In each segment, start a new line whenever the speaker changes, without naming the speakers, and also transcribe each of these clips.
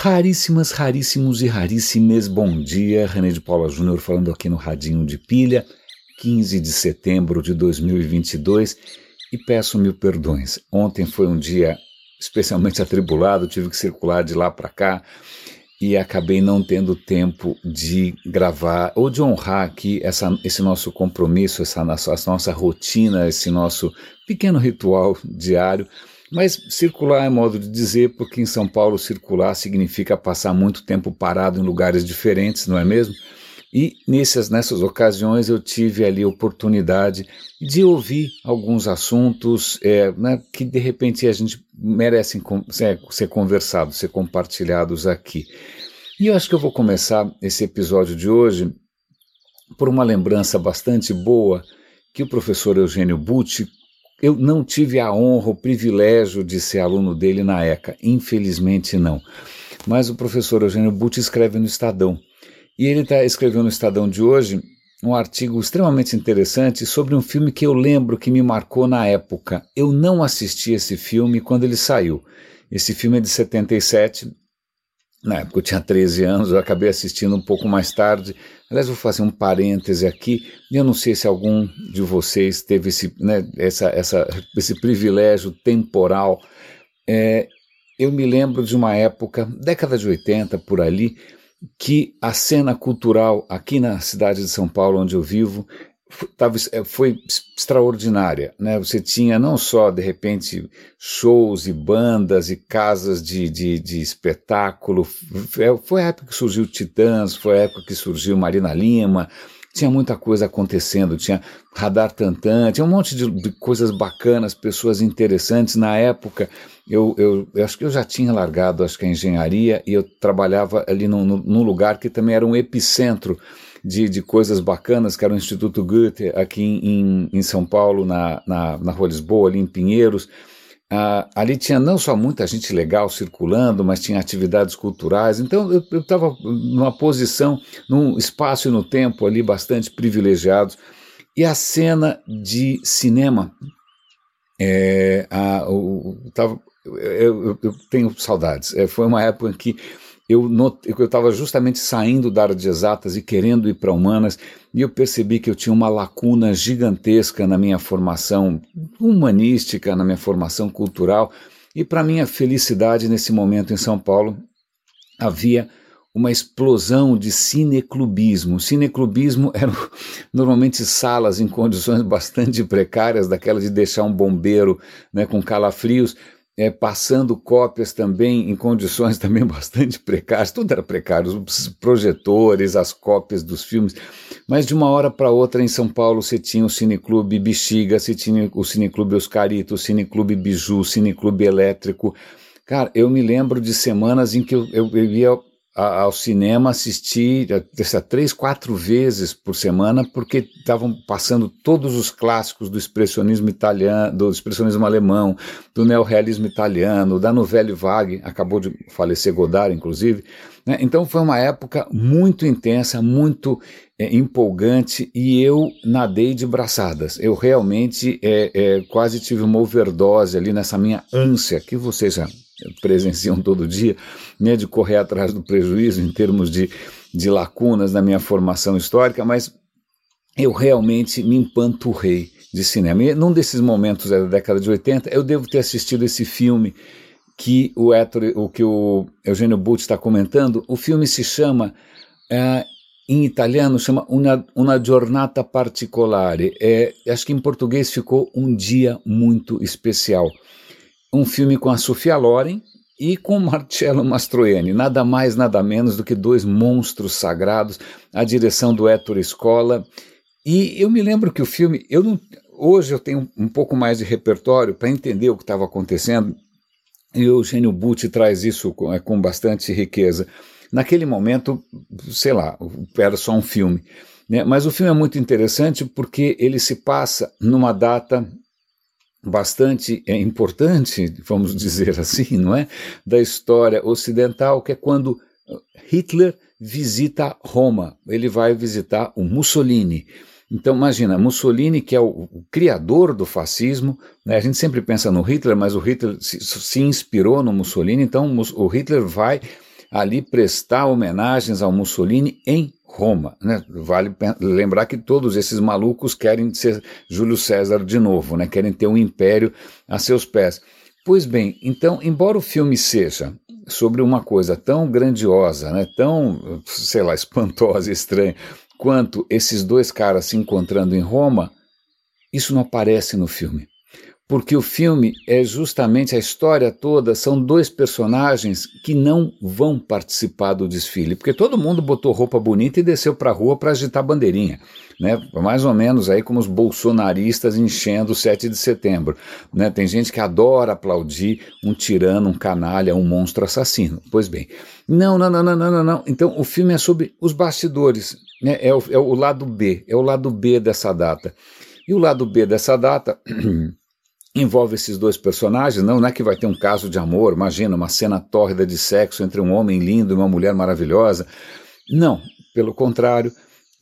Raríssimas, raríssimos e raríssimes, bom dia. René de Paula Júnior falando aqui no Radinho de Pilha, 15 de setembro de 2022 e peço mil perdões. Ontem foi um dia especialmente atribulado, tive que circular de lá para cá e acabei não tendo tempo de gravar ou de honrar aqui essa, esse nosso compromisso, essa essa nossa rotina, esse nosso pequeno ritual diário mas circular é modo de dizer, porque em São Paulo circular significa passar muito tempo parado em lugares diferentes, não é mesmo? E nessas, nessas ocasiões eu tive ali a oportunidade de ouvir alguns assuntos é, né, que de repente a gente merecem ser, ser conversados, ser compartilhados aqui. E eu acho que eu vou começar esse episódio de hoje por uma lembrança bastante boa que o professor Eugênio Butti eu não tive a honra, o privilégio de ser aluno dele na ECA, infelizmente não. Mas o professor Eugênio Butti escreve no Estadão. E ele está escrevendo no Estadão de hoje um artigo extremamente interessante sobre um filme que eu lembro que me marcou na época. Eu não assisti esse filme quando ele saiu. Esse filme é de 77, na época eu tinha 13 anos, eu acabei assistindo um pouco mais tarde. Aliás, vou fazer um parêntese aqui. Eu não sei se algum de vocês teve esse, né, essa, essa, esse privilégio temporal. É, eu me lembro de uma época, década de 80 por ali, que a cena cultural aqui na cidade de São Paulo, onde eu vivo, tava, é, foi extraordinária. Né? Você tinha não só, de repente, shows e bandas e casas de, de, de espetáculo. Foi a época que surgiu Titãs, foi a época que surgiu Marina Lima. Tinha muita coisa acontecendo, tinha radar tantã, tinha um monte de, de coisas bacanas, pessoas interessantes. Na época, eu, eu, eu, acho que eu já tinha largado acho que a engenharia e eu trabalhava ali num lugar que também era um epicentro de, de coisas bacanas, que era o Instituto Goethe aqui em, em São Paulo, na, na, na Rua Lisboa, ali em Pinheiros. Ah, ali tinha não só muita gente legal circulando, mas tinha atividades culturais. Então eu estava numa posição, num espaço e no tempo ali bastante privilegiados. E a cena de cinema, é, a, o, tava, eu, eu, eu, tenho saudades. É, foi uma época em que eu estava justamente saindo da área de exatas e querendo ir para humanas, e eu percebi que eu tinha uma lacuna gigantesca na minha formação humanística, na minha formação cultural, e para minha felicidade nesse momento em São Paulo havia uma explosão de cineclubismo. Cineclubismo eram normalmente salas em condições bastante precárias, daquela de deixar um bombeiro né, com calafrios, é, passando cópias também em condições também bastante precárias, tudo era precário, os projetores, as cópias dos filmes, mas de uma hora para outra em São Paulo você tinha o Cineclube Bexiga, você tinha o Cineclube Oscarito, o Cineclube Biju, o Cineclube Elétrico, Cara, eu me lembro de semanas em que eu, eu, eu ia ao cinema assistir três, quatro vezes por semana, porque estavam passando todos os clássicos do expressionismo italiano, do expressionismo alemão, do neorrealismo italiano, da Nouvelle Vague, acabou de falecer Godard, inclusive. Né? Então foi uma época muito intensa, muito é, empolgante e eu nadei de braçadas. Eu realmente é, é, quase tive uma overdose ali nessa minha ânsia que vocês já presenciam todo dia, né, de correr atrás do prejuízo em termos de, de lacunas na minha formação histórica, mas eu realmente me empanturrei de cinema. E num desses momentos da década de 80, eu devo ter assistido esse filme que o, Ettore, o, que o Eugênio Butti está comentando. O filme se chama, é, em italiano, chama Una, una giornata particolare. É, acho que em português ficou Um Dia Muito Especial um filme com a Sofia Loren e com Marcello Mastroianni, nada mais, nada menos do que dois monstros sagrados, a direção do Ettore Scola. E eu me lembro que o filme, eu não, hoje eu tenho um pouco mais de repertório para entender o que estava acontecendo, e o Eugênio Butti traz isso com, é, com bastante riqueza. Naquele momento, sei lá, era só um filme. Né? Mas o filme é muito interessante porque ele se passa numa data bastante é, importante, vamos dizer assim, não é, da história ocidental, que é quando Hitler visita Roma. Ele vai visitar o Mussolini. Então imagina, Mussolini que é o, o criador do fascismo, né? a gente sempre pensa no Hitler, mas o Hitler se, se inspirou no Mussolini, então o Hitler vai ali prestar homenagens ao Mussolini em Roma. Né? Vale lembrar que todos esses malucos querem ser Júlio César de novo, né? querem ter um império a seus pés. Pois bem, então, embora o filme seja sobre uma coisa tão grandiosa, né, tão, sei lá, espantosa, estranha, quanto esses dois caras se encontrando em Roma, isso não aparece no filme porque o filme é justamente a história toda, são dois personagens que não vão participar do desfile, porque todo mundo botou roupa bonita e desceu para a rua para agitar bandeirinha, né? Mais ou menos aí como os bolsonaristas enchendo o 7 de setembro, né? Tem gente que adora aplaudir um tirano, um canalha, um monstro assassino. Pois bem, não, não, não, não, não, não. Então o filme é sobre os bastidores, né? É o, é o lado B, é o lado B dessa data. E o lado B dessa data envolve esses dois personagens, não, não é que vai ter um caso de amor, imagina, uma cena tórrida de sexo entre um homem lindo e uma mulher maravilhosa. Não, pelo contrário,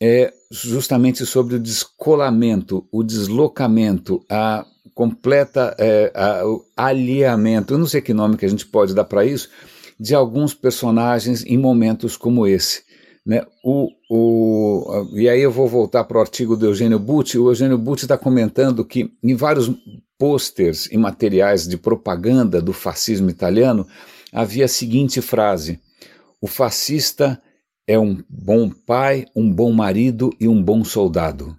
é justamente sobre o descolamento, o deslocamento, a completa é, a, o eu não sei que nome que a gente pode dar para isso, de alguns personagens em momentos como esse. Né? O, o, e aí eu vou voltar para o artigo do Eugênio Butti. O Eugênio Butti está comentando que em vários pôsteres e materiais de propaganda do fascismo italiano havia a seguinte frase: O fascista é um bom pai, um bom marido e um bom soldado.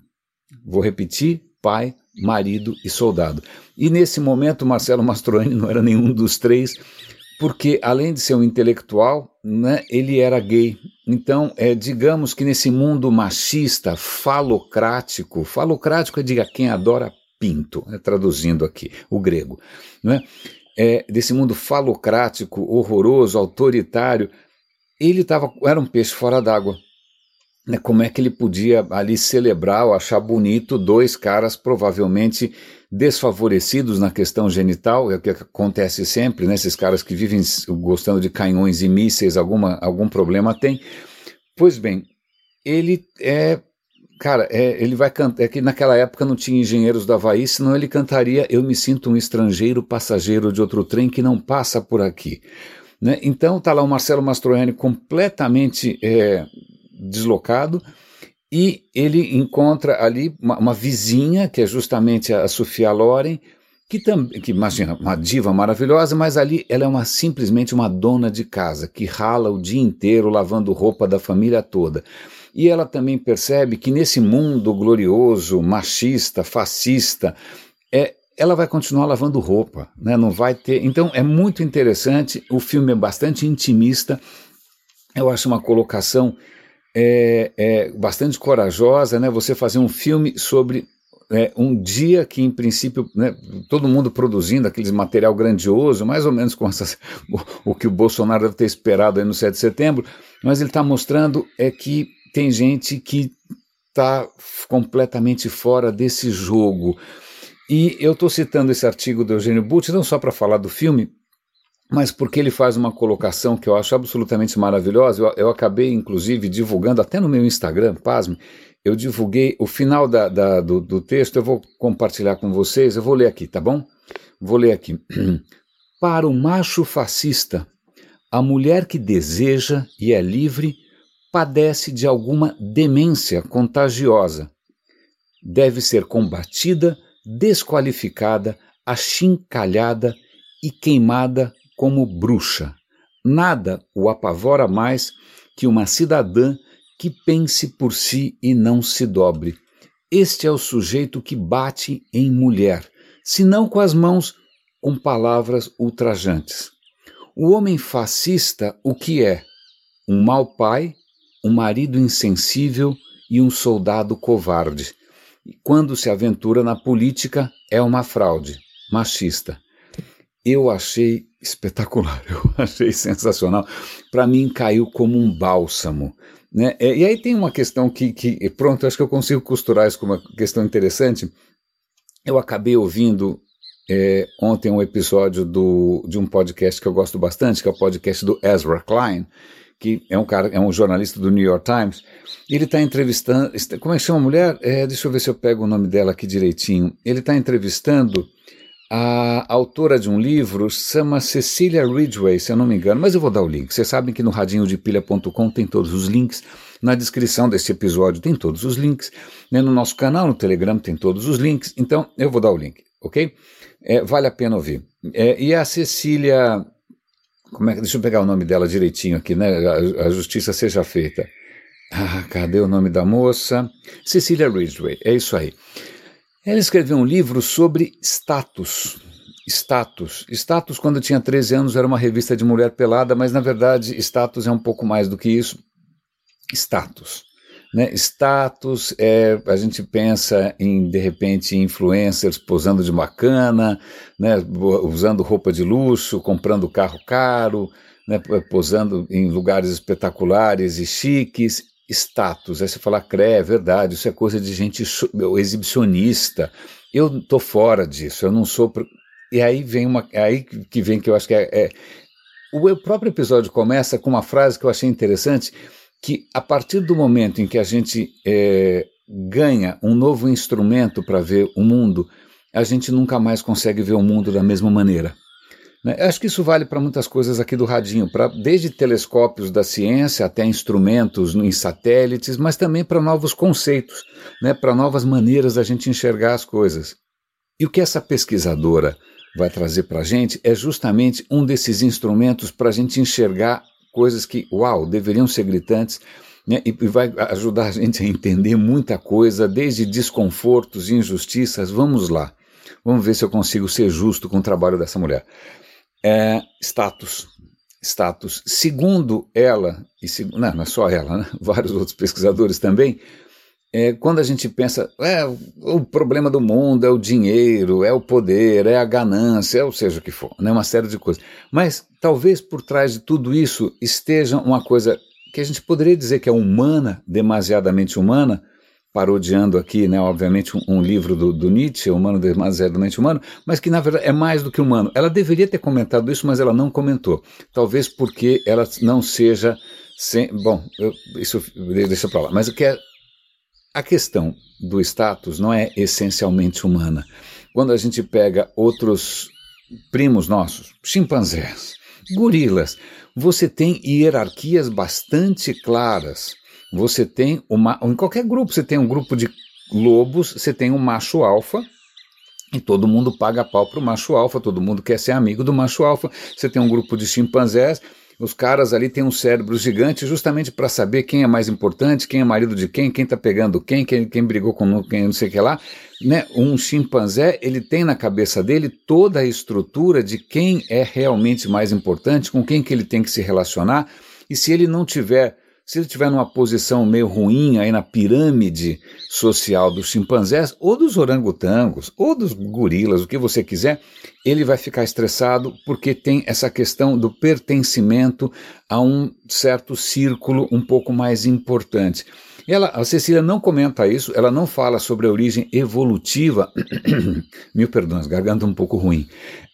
Vou repetir: pai, marido e soldado. E nesse momento, Marcelo Mastroianni não era nenhum dos três, porque além de ser um intelectual, né, ele era gay. Então, é, digamos que nesse mundo machista, falocrático, falocrático é diga quem adora pinto, né, traduzindo aqui o grego, é? é? desse mundo falocrático, horroroso, autoritário, ele tava, era um peixe fora d'água. Né, como é que ele podia ali celebrar ou achar bonito dois caras provavelmente desfavorecidos na questão genital, é o que acontece sempre, né? esses caras que vivem gostando de canhões e mísseis, alguma, algum problema tem. Pois bem, ele é. Cara, é, ele vai cantar. É que naquela época não tinha engenheiros da Havaí, senão ele cantaria Eu me sinto um estrangeiro passageiro de outro trem que não passa por aqui. Né? Então tá lá o Marcelo Mastroianni completamente é, deslocado e ele encontra ali uma, uma, vizinha, que é justamente a Sofia Loren, que também, que imagina, uma diva maravilhosa, mas ali ela é uma simplesmente uma dona de casa, que rala o dia inteiro lavando roupa da família toda. E ela também percebe que nesse mundo glorioso, machista, fascista, é, ela vai continuar lavando roupa, né? não vai ter. Então é muito interessante, o filme é bastante intimista, eu acho uma colocação é, é bastante corajosa, né? Você fazer um filme sobre é, um dia que, em princípio, né, todo mundo produzindo aquele material grandioso, mais ou menos com essas, o, o, que o Bolsonaro deve ter esperado aí no 7 de setembro, mas ele está mostrando é que tem gente que está completamente fora desse jogo. E eu estou citando esse artigo do Eugênio Butti não só para falar do filme, mas porque ele faz uma colocação que eu acho absolutamente maravilhosa. Eu, eu acabei, inclusive, divulgando até no meu Instagram, pasme, eu divulguei o final da, da, do, do texto, eu vou compartilhar com vocês, eu vou ler aqui, tá bom? Vou ler aqui. Para o macho fascista, a mulher que deseja e é livre padece de alguma demência contagiosa. Deve ser combatida, desqualificada, achincalhada e queimada como bruxa. Nada o apavora mais que uma cidadã que pense por si e não se dobre. Este é o sujeito que bate em mulher, se não com as mãos, com palavras ultrajantes. O homem fascista, o que é? Um mau pai, um marido insensível e um soldado covarde. E quando se aventura na política, é uma fraude, machista. Eu achei espetacular, eu achei sensacional. Para mim, caiu como um bálsamo. Né? E aí tem uma questão que, que, pronto, acho que eu consigo costurar isso com uma questão interessante. Eu acabei ouvindo é, ontem um episódio do, de um podcast que eu gosto bastante, que é o podcast do Ezra Klein, que é um cara, é um jornalista do New York Times. Ele está entrevistando, como é que chama a mulher? É, deixa eu ver se eu pego o nome dela aqui direitinho. Ele está entrevistando A autora de um livro chama Cecília Ridgway, se eu não me engano, mas eu vou dar o link. Vocês sabem que no radinhodepilha.com tem todos os links, na descrição desse episódio tem todos os links, né? no nosso canal no Telegram tem todos os links, então eu vou dar o link, ok? É, vale a pena ouvir. É, e a Cecília, como é, deixa eu pegar o nome dela direitinho aqui, né? A, a justiça seja feita. Ah, cadê o nome da moça? Cecília Ridgway, é isso aí. Ela escreveu um livro sobre status. Status. Status, quando eu tinha 13 anos, era uma revista de mulher pelada, mas na verdade, status é um pouco mais do que isso. Status. Né? Status é a gente pensa em de repente influencers posando de bacana, né? usando roupa de luxo, comprando carro caro, né? posando em lugares espetaculares e chiques status. Aí você fala, crê, é verdade, isso é coisa de gente exibicionista. Eu tô fora disso, eu não sou. Pro... E aí vem uma. Aí que vem que eu acho que é, é. O próprio episódio começa com uma frase que eu achei interessante, que a partir do momento em que a gente é, ganha um novo instrumento para ver o mundo, a gente nunca mais consegue ver o mundo da mesma maneira. Né? Acho que isso vale para muitas coisas aqui do radinho, pra, desde telescópios da ciência até instrumentos em satélites, mas também para novos conceitos, né? para novas maneiras da gente enxergar as coisas. E o que essa pesquisadora vai trazer para a gente é justamente um desses instrumentos para a gente enxergar coisas que, uau, deveriam ser gritantes, né, e vai ajudar a gente a entender muita coisa, desde desconfortos injustiças. Vamos lá, vamos ver se eu consigo ser justo com o trabalho dessa mulher é status. Status. Segundo ela, e seg não, não é só ela, né? vários outros pesquisadores também, é, quando a gente pensa, é, o problema do mundo é o dinheiro, é o poder, é a ganância, é o seja o que for, né, uma série de coisas. Mas talvez por trás de tudo isso esteja uma coisa que a gente poderia dizer que é humana, demasiadamente humana, parodiando aqui, né, obviamente, um, um livro do, do, Nietzsche, Humano Demasiadamente Humano, mas que na verdade é mais do que humano. Ela deveria ter comentado isso, mas ela não comentou. Talvez porque ela não seja. Sem, bom, eu, isso deixa para lá. Mas o que é. A questão do status não é essencialmente humana. Quando a gente pega outros primos nossos, chimpanzés, gorilas, você tem hierarquias bastante claras você tem uma. Em qualquer grupo, você tem um grupo de lobos, você tem um macho alfa. E todo mundo paga pau pro macho alfa, todo mundo quer ser amigo do macho alfa. Você tem um grupo de chimpanzés, os caras ali têm um cérebro gigante justamente para saber quem é mais importante, quem é marido de quem, quem está pegando quem, quem, quem brigou com quem, não sei o que lá. Né? Um chimpanzé, ele tem na cabeça dele toda a estrutura de quem é realmente mais importante, com quem que ele tem que se relacionar. E se ele não tiver se ele estiver numa posição meio ruim aí na pirâmide social dos chimpanzés, ou dos orangotangos, ou dos gorilas, o que você quiser, ele vai ficar estressado porque tem essa questão do pertencimento a um certo círculo um pouco mais importante. Ela, a Cecília não comenta isso, ela não fala sobre a origem evolutiva, mil perdões, garganta um pouco ruim,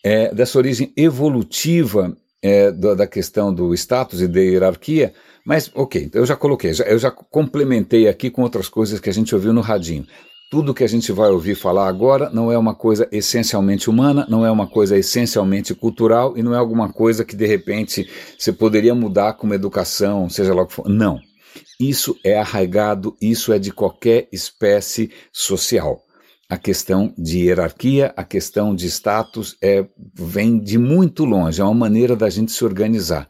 é, dessa origem evolutiva é, da, da questão do status e da hierarquia, mas, ok, eu já coloquei, já, eu já complementei aqui com outras coisas que a gente ouviu no radinho. Tudo que a gente vai ouvir falar agora não é uma coisa essencialmente humana, não é uma coisa essencialmente cultural e não é alguma coisa que de repente você poderia mudar com uma educação, seja lá o que for. Não. Isso é arraigado, isso é de qualquer espécie social. A questão de hierarquia, a questão de status é, vem de muito longe, é uma maneira da gente se organizar.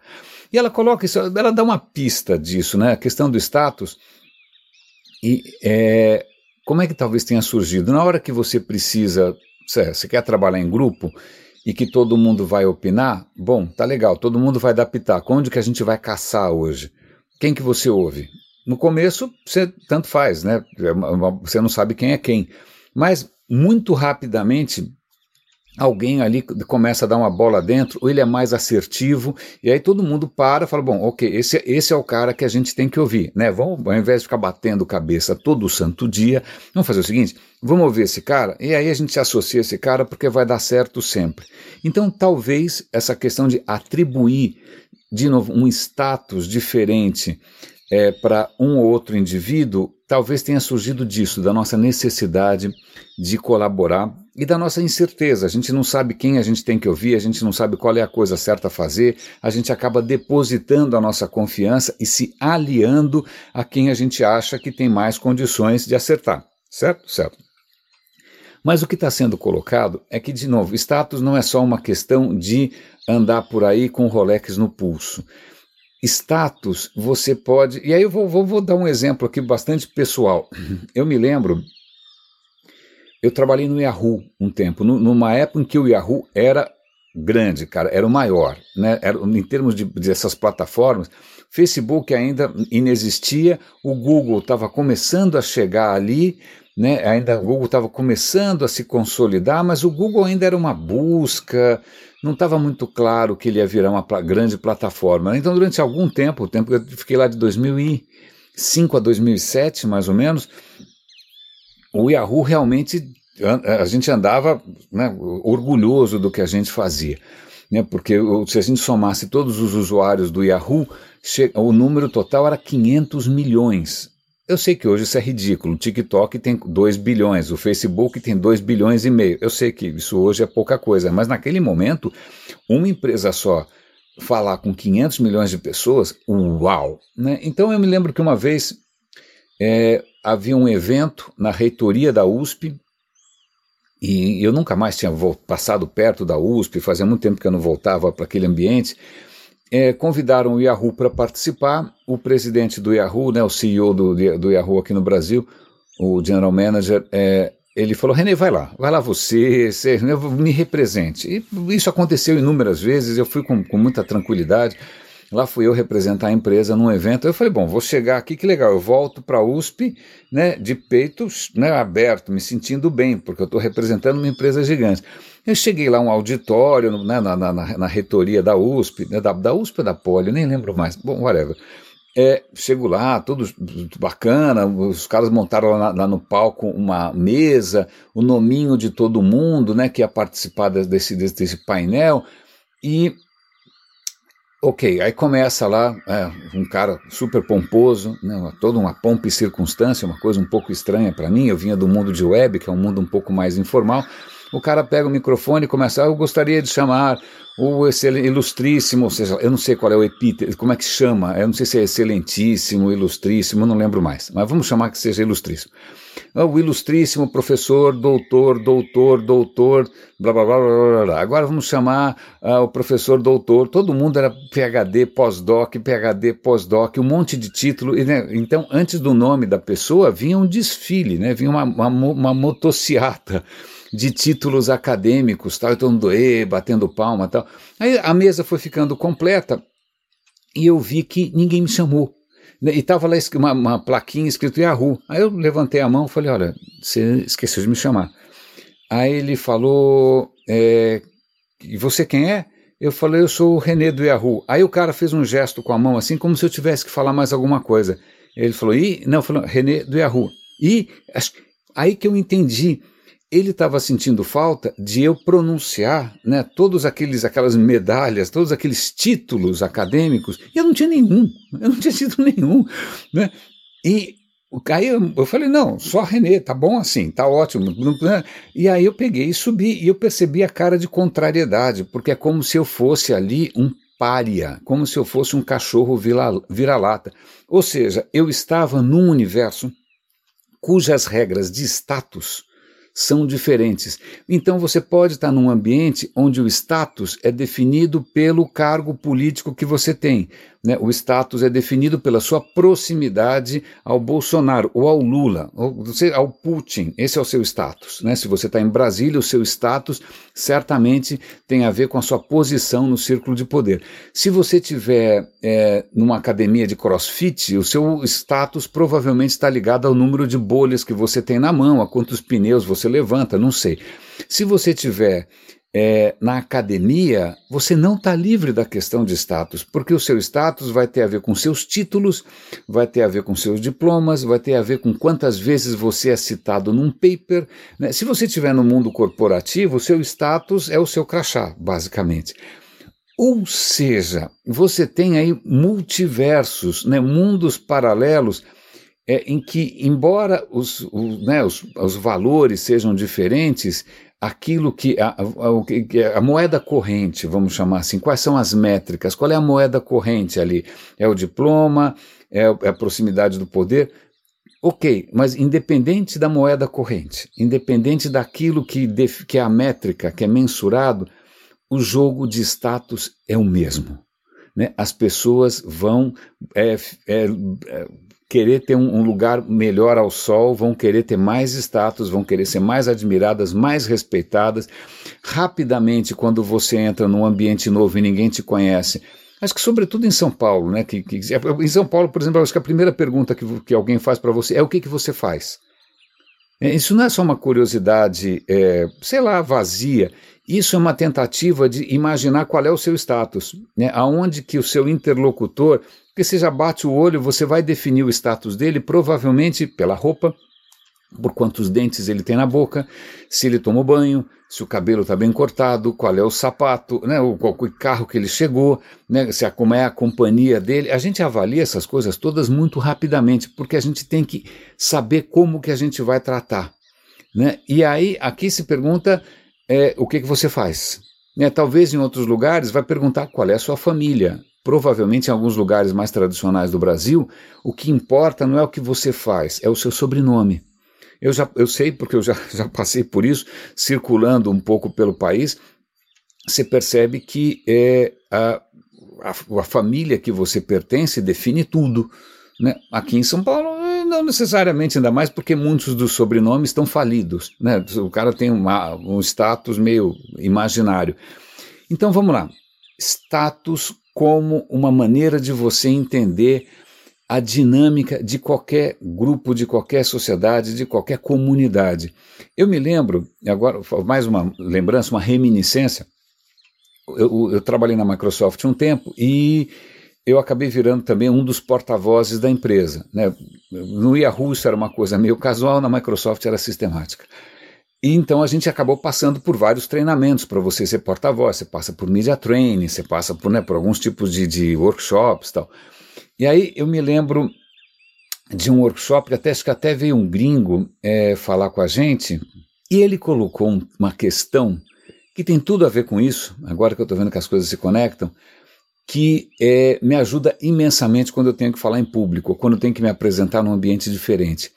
E ela coloca isso, ela dá uma pista disso, né? A questão do status. E é, como é que talvez tenha surgido? Na hora que você precisa, você quer trabalhar em grupo e que todo mundo vai opinar, bom, tá legal, todo mundo vai dar pitaco. Onde que a gente vai caçar hoje? Quem que você ouve? No começo, você tanto faz, né? É você não sabe quem é quem. Mas muito rapidamente alguém ali começa a dar uma bola dentro, ou ele é mais assertivo, e aí todo mundo para e fala, bom, ok, esse, esse é o cara que a gente tem que ouvir, né? Vamos, ao invés de ficar batendo cabeça todo santo dia, vamos fazer o seguinte, vamos ouvir esse cara, e aí a gente associa esse cara porque vai dar certo sempre. Então talvez essa questão de atribuir, de novo, um status diferente é, para um ou outro indivíduo talvez tenha surgido disso, da nossa necessidade de colaborar e da nossa incerteza. A gente não sabe quem a gente tem que ouvir, a gente não sabe qual é a coisa certa a fazer, a gente acaba depositando a nossa confiança e se aliando a quem a gente acha que tem mais condições de acertar. Certo? Certo. Mas o que está sendo colocado é que, de novo, status não é só uma questão de andar por aí com o Rolex no pulso. Status, você pode. E aí eu vou, vou, vou dar um exemplo aqui bastante pessoal. Eu me lembro, eu trabalhei no Yahoo um tempo, numa época em que o Yahoo era grande, cara, era o maior, né? Era, em termos de, dessas plataformas, Facebook ainda inexistia, o Google estava começando a chegar ali, né? Ainda o Google estava começando a se consolidar, mas o Google ainda era uma busca, não estava muito claro que ele ia virar uma grande plataforma. Né? Então, durante algum tempo, o tempo que eu fiquei lá de 2005 a 2007, mais ou menos, o Yahoo realmente a gente andava né, orgulhoso do que a gente fazia. Né, porque se a gente somasse todos os usuários do Yahoo, o número total era 500 milhões. Eu sei que hoje isso é ridículo. O TikTok tem 2 bilhões, o Facebook tem 2 bilhões e meio. Eu sei que isso hoje é pouca coisa, mas naquele momento, uma empresa só falar com 500 milhões de pessoas, uau! Né? Então eu me lembro que uma vez é, havia um evento na reitoria da USP e eu nunca mais tinha passado perto da USP, fazia muito tempo que eu não voltava para aquele ambiente é, convidaram o Yahoo para participar. O presidente do Yahoo, né, o CEO do, do Yahoo aqui no Brasil, o general manager, é, ele falou: René, vai lá, vai lá você, você me represente. E isso aconteceu inúmeras vezes, eu fui com, com muita tranquilidade. Lá fui eu representar a empresa num evento. Eu falei, bom, vou chegar aqui, que legal. Eu volto para a USP, né, de peito né, aberto, me sentindo bem, porque eu estou representando uma empresa gigante. Eu cheguei lá um auditório né, na, na, na, na, reitoria da USP, né, da, da USP ou da Poli, nem lembro mais. Bom, whatever. É, chego lá, tudo bacana, os caras montaram lá, lá, no palco uma mesa, o nominho de todo mundo, né, que ia participar desse, desse, desse painel, e Ok, aí começa lá é, um cara super pomposo, né, toda uma pompa e circunstância, uma coisa um pouco estranha para mim. Eu vinha do mundo de web, que é um mundo um pouco mais informal. O cara pega o microfone e começa, ah, eu gostaria de chamar o ilustríssimo, ou seja, eu não sei qual é o epíteto, como é que chama, eu não sei se é excelentíssimo, ilustríssimo, não lembro mais, mas vamos chamar que seja ilustríssimo. Ah, o ilustríssimo professor, doutor, doutor, doutor, blá blá blá blá blá. Agora vamos chamar uh, o professor doutor, todo mundo era PhD, pós-doc, PhD, pós-doc, um monte de título. E, né, então, antes do nome da pessoa, vinha um desfile, né, vinha uma, uma, uma motociata de títulos acadêmicos, tal, e todo mundo batendo palma tal. Aí a mesa foi ficando completa e eu vi que ninguém me chamou. Né, e estava lá uma, uma, plaquinha escrito Yahoo. Aí eu levantei a mão e falei: Olha, você esqueceu de me chamar. Aí ele falou: é, E você quem é? Eu falei: Eu sou o René do Yahoo. Aí o cara fez um gesto com a mão, assim, como se eu tivesse que falar mais alguma coisa. Ele falou: E? Não, falou: René do Yahoo. E aí que eu entendi ele estava sentindo falta de eu pronunciar né, todos aqueles aquelas medalhas, todos aqueles títulos acadêmicos, e eu não tinha nenhum, eu não tinha título nenhum. Né? E aí eu, eu falei, não, só Renê, tá bom assim, tá ótimo. Né? E aí eu peguei e subi, e eu percebi a cara de contrariedade, porque é como se eu fosse ali um pária, como se eu fosse um cachorro vira-lata. Ou seja, eu estava num universo cujas regras de status são diferentes. Então você pode estar num ambiente onde o status é definido pelo cargo político que você tem. Né? O status é definido pela sua proximidade ao Bolsonaro ou ao Lula, ou ao Putin. Esse é o seu status. Né? Se você está em Brasília, o seu status certamente tem a ver com a sua posição no círculo de poder. Se você tiver é, numa academia de crossfit, o seu status provavelmente está ligado ao número de bolhas que você tem na mão, a quantos pneus você levanta, não sei. Se você tiver é, na academia, você não está livre da questão de status, porque o seu status vai ter a ver com seus títulos, vai ter a ver com seus diplomas, vai ter a ver com quantas vezes você é citado num paper. Né? Se você estiver no mundo corporativo, o seu status é o seu crachá, basicamente. Ou seja, você tem aí multiversos, né, mundos paralelos é, em que, embora os, os, né, os, os valores sejam diferentes, aquilo que a, a, a, moeda corrente, vamos chamar assim, quais são as métricas, qual é a moeda corrente ali? É o diploma, é, é a proximidade do poder? Ok, mas independente da moeda corrente, independente daquilo que, def, que é a métrica, que é mensurado, o jogo de status é o mesmo. Né? As pessoas vão é, é, é querer ter um, um, lugar melhor ao sol, vão querer ter mais status, vão querer ser mais admiradas, mais respeitadas. Rapidamente, quando você entra num ambiente novo e ninguém te conhece, acho que sobretudo em São Paulo, né? Que, que, em São Paulo, por exemplo, acho que a primeira pergunta que, que alguém faz para você é o que, que você faz. É, isso não é só uma curiosidade, é, sei lá, vazia. Isso é uma tentativa de imaginar qual é o seu status, né? aonde que o seu interlocutor porque você já bate o olho, você vai definir o status dele provavelmente pela roupa, por quantos dentes ele tem na boca, se ele tomou banho, se o cabelo está bem cortado, qual é o sapato, né, o, o carro que ele chegou, né, se a, como é a companhia dele. A gente avalia essas coisas todas muito rapidamente, porque a gente tem que saber como que a gente vai tratar. Né? E aí, aqui se pergunta é, o que, que você faz. Né, talvez em outros lugares vai perguntar qual é a sua família, Provavelmente em alguns lugares mais tradicionais do Brasil, o que importa não é o que você faz, é o seu sobrenome. Eu, já, eu sei, porque eu já, já passei por isso, circulando um pouco pelo país, você percebe que é, a, a, a família que você pertence define tudo. Né? Aqui em São Paulo, não necessariamente, ainda mais porque muitos dos sobrenomes estão falidos. Né? O cara tem uma, um status meio imaginário. Então vamos lá. Status como uma maneira de você entender a dinâmica de qualquer grupo, de qualquer sociedade, de qualquer comunidade. Eu me lembro, agora mais uma lembrança, uma reminiscência. Eu, eu trabalhei na Microsoft um tempo e eu acabei virando também um dos porta-vozes da empresa. Né? No Yahoo isso era uma coisa meio casual, na Microsoft era sistemática. E então a gente acabou passando por vários treinamentos para você ser porta-voz. Você passa por media training, você passa por, né, por alguns tipos de, de workshops tal. E aí eu me lembro de um workshop que até, acho que até veio um gringo é, falar com a gente e ele colocou um, uma questão que tem tudo a ver com isso, agora que eu estou vendo que as coisas se conectam, que é, me ajuda imensamente quando eu tenho que falar em público, quando eu tenho que me apresentar num ambiente diferente.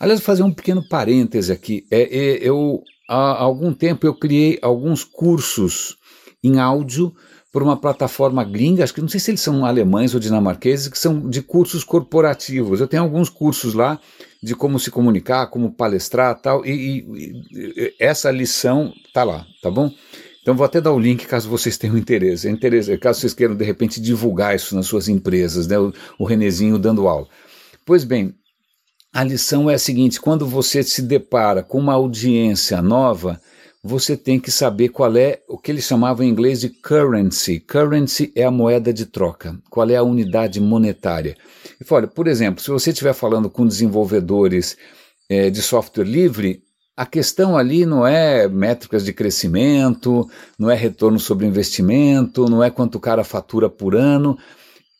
Aliás, vou fazer um pequeno parêntese aqui. É, é, eu, há algum tempo eu criei alguns cursos em áudio por uma plataforma gringa, acho que não sei se eles são alemães ou dinamarqueses, que são de cursos corporativos. Eu tenho alguns cursos lá de como se comunicar, como palestrar tal, e, e, e essa lição tá lá, tá bom? Então vou até dar o link caso vocês tenham interesse. É interesse caso vocês queiram de repente divulgar isso nas suas empresas, né? O, o Renezinho dando aula. Pois bem, a lição é a seguinte: quando você se depara com uma audiência nova, você tem que saber qual é o que eles chamavam em inglês de currency. Currency é a moeda de troca. Qual é a unidade monetária? E olha, por exemplo, se você estiver falando com desenvolvedores é, de software livre, a questão ali não é métricas de crescimento, não é retorno sobre investimento, não é quanto o cara fatura por ano.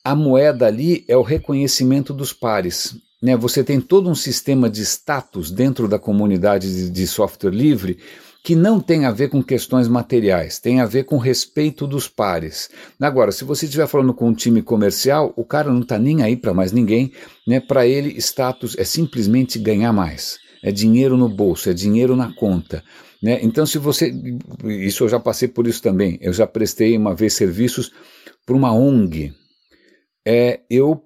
A moeda ali é o reconhecimento dos pares. Né? Você tem todo um sistema de status dentro da comunidade de, de software livre que não tem a ver com questões materiais, tem a ver com respeito dos pares. Agora, se você estiver falando com um time comercial, o cara não está nem aí para mais ninguém, né? Para ele, status é simplesmente ganhar mais, é dinheiro no bolso, é dinheiro na conta. Né? Então, se você. Isso eu já passei por isso também. Eu já prestei uma vez serviços para uma ONG. É, eu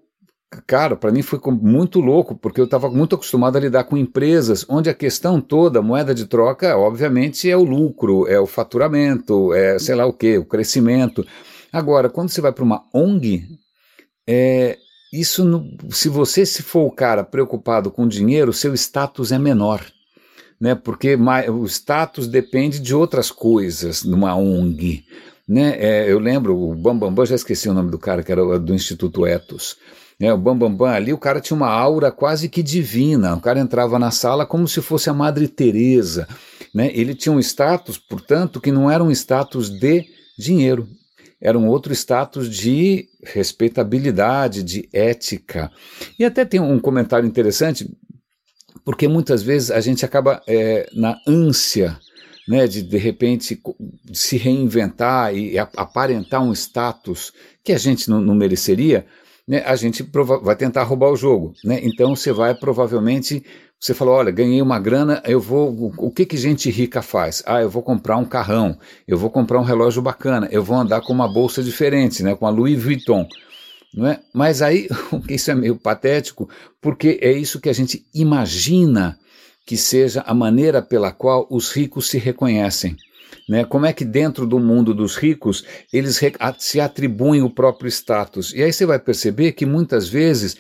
cara, para mim foi muito louco, porque eu estava muito acostumado a lidar com empresas onde a questão toda, moeda de troca, obviamente, é o lucro, é o faturamento, é sei lá o que, o crescimento. Agora, quando você vai para uma ONG, é, isso, se você se for o cara preocupado com dinheiro, seu status é menor. Né, porque o status depende de outras coisas numa ONG. Né? É, eu lembro, o Bambambam, Bam Bam, já esqueci o nome do cara, que era do Instituto Etos. Né, o Bambambam Bam Bam ali, o cara tinha uma aura quase que divina. O cara entrava na sala como se fosse a Madre Teresa. Né? Ele tinha um status, portanto, que não era um status de dinheiro. era um outro status de respeitabilidade, de ética. E até tem um comentário interessante, porque muitas vezes a gente acaba é, na ânsia né, de de repente se reinventar e aparentar um status que a gente não, não mereceria, né, a gente vai tentar roubar o jogo. Né? Então você vai provavelmente. Você falou, olha, ganhei uma grana, eu vou. O que, que gente rica faz? Ah, eu vou comprar um carrão, eu vou comprar um relógio bacana, eu vou andar com uma bolsa diferente, né, com a Louis Vuitton. Não é? Mas aí, isso é meio patético, porque é isso que a gente imagina que seja a maneira pela qual os ricos se reconhecem. Né? Como é que dentro do mundo dos ricos eles se atribuem o próprio status? E aí você vai perceber que muitas vezes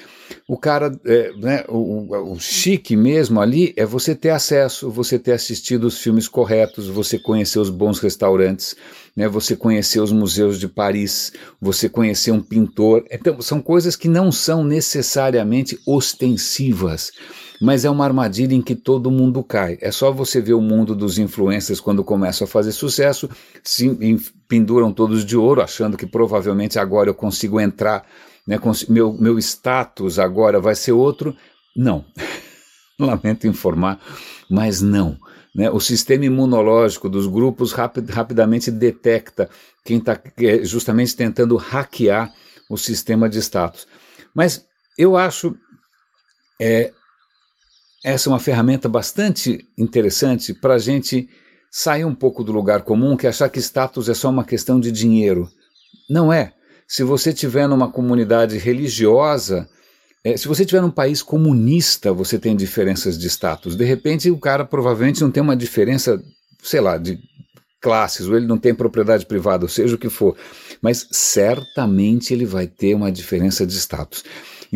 o cara, é, né, o, o, chique mesmo ali é você ter acesso, você ter assistido os filmes corretos, você conhecer os bons restaurantes, né, você conhecer os museus de Paris, você conhecer um pintor. Então, são coisas que não são necessariamente ostensivas mas é uma armadilha em que todo mundo cai. É só você ver o mundo dos influencers quando começam a fazer sucesso, se penduram todos de ouro, achando que provavelmente agora eu consigo entrar, né, meu, meu status agora vai ser outro. Não. Lamento informar, mas não. Né? O sistema imunológico dos grupos rapid, rapidamente detecta quem está é, justamente tentando hackear o sistema de status. Mas eu acho é, essa é uma ferramenta bastante interessante para a gente sair um pouco do lugar comum, que é achar que status é só uma questão de dinheiro. Não é. Se você tiver numa comunidade religiosa, é, se você tiver num país comunista, você tem diferenças de status. De repente, o cara provavelmente não tem uma diferença, sei lá, de classes, ou ele não tem propriedade privada, ou seja o que for, mas certamente ele vai ter uma diferença de status.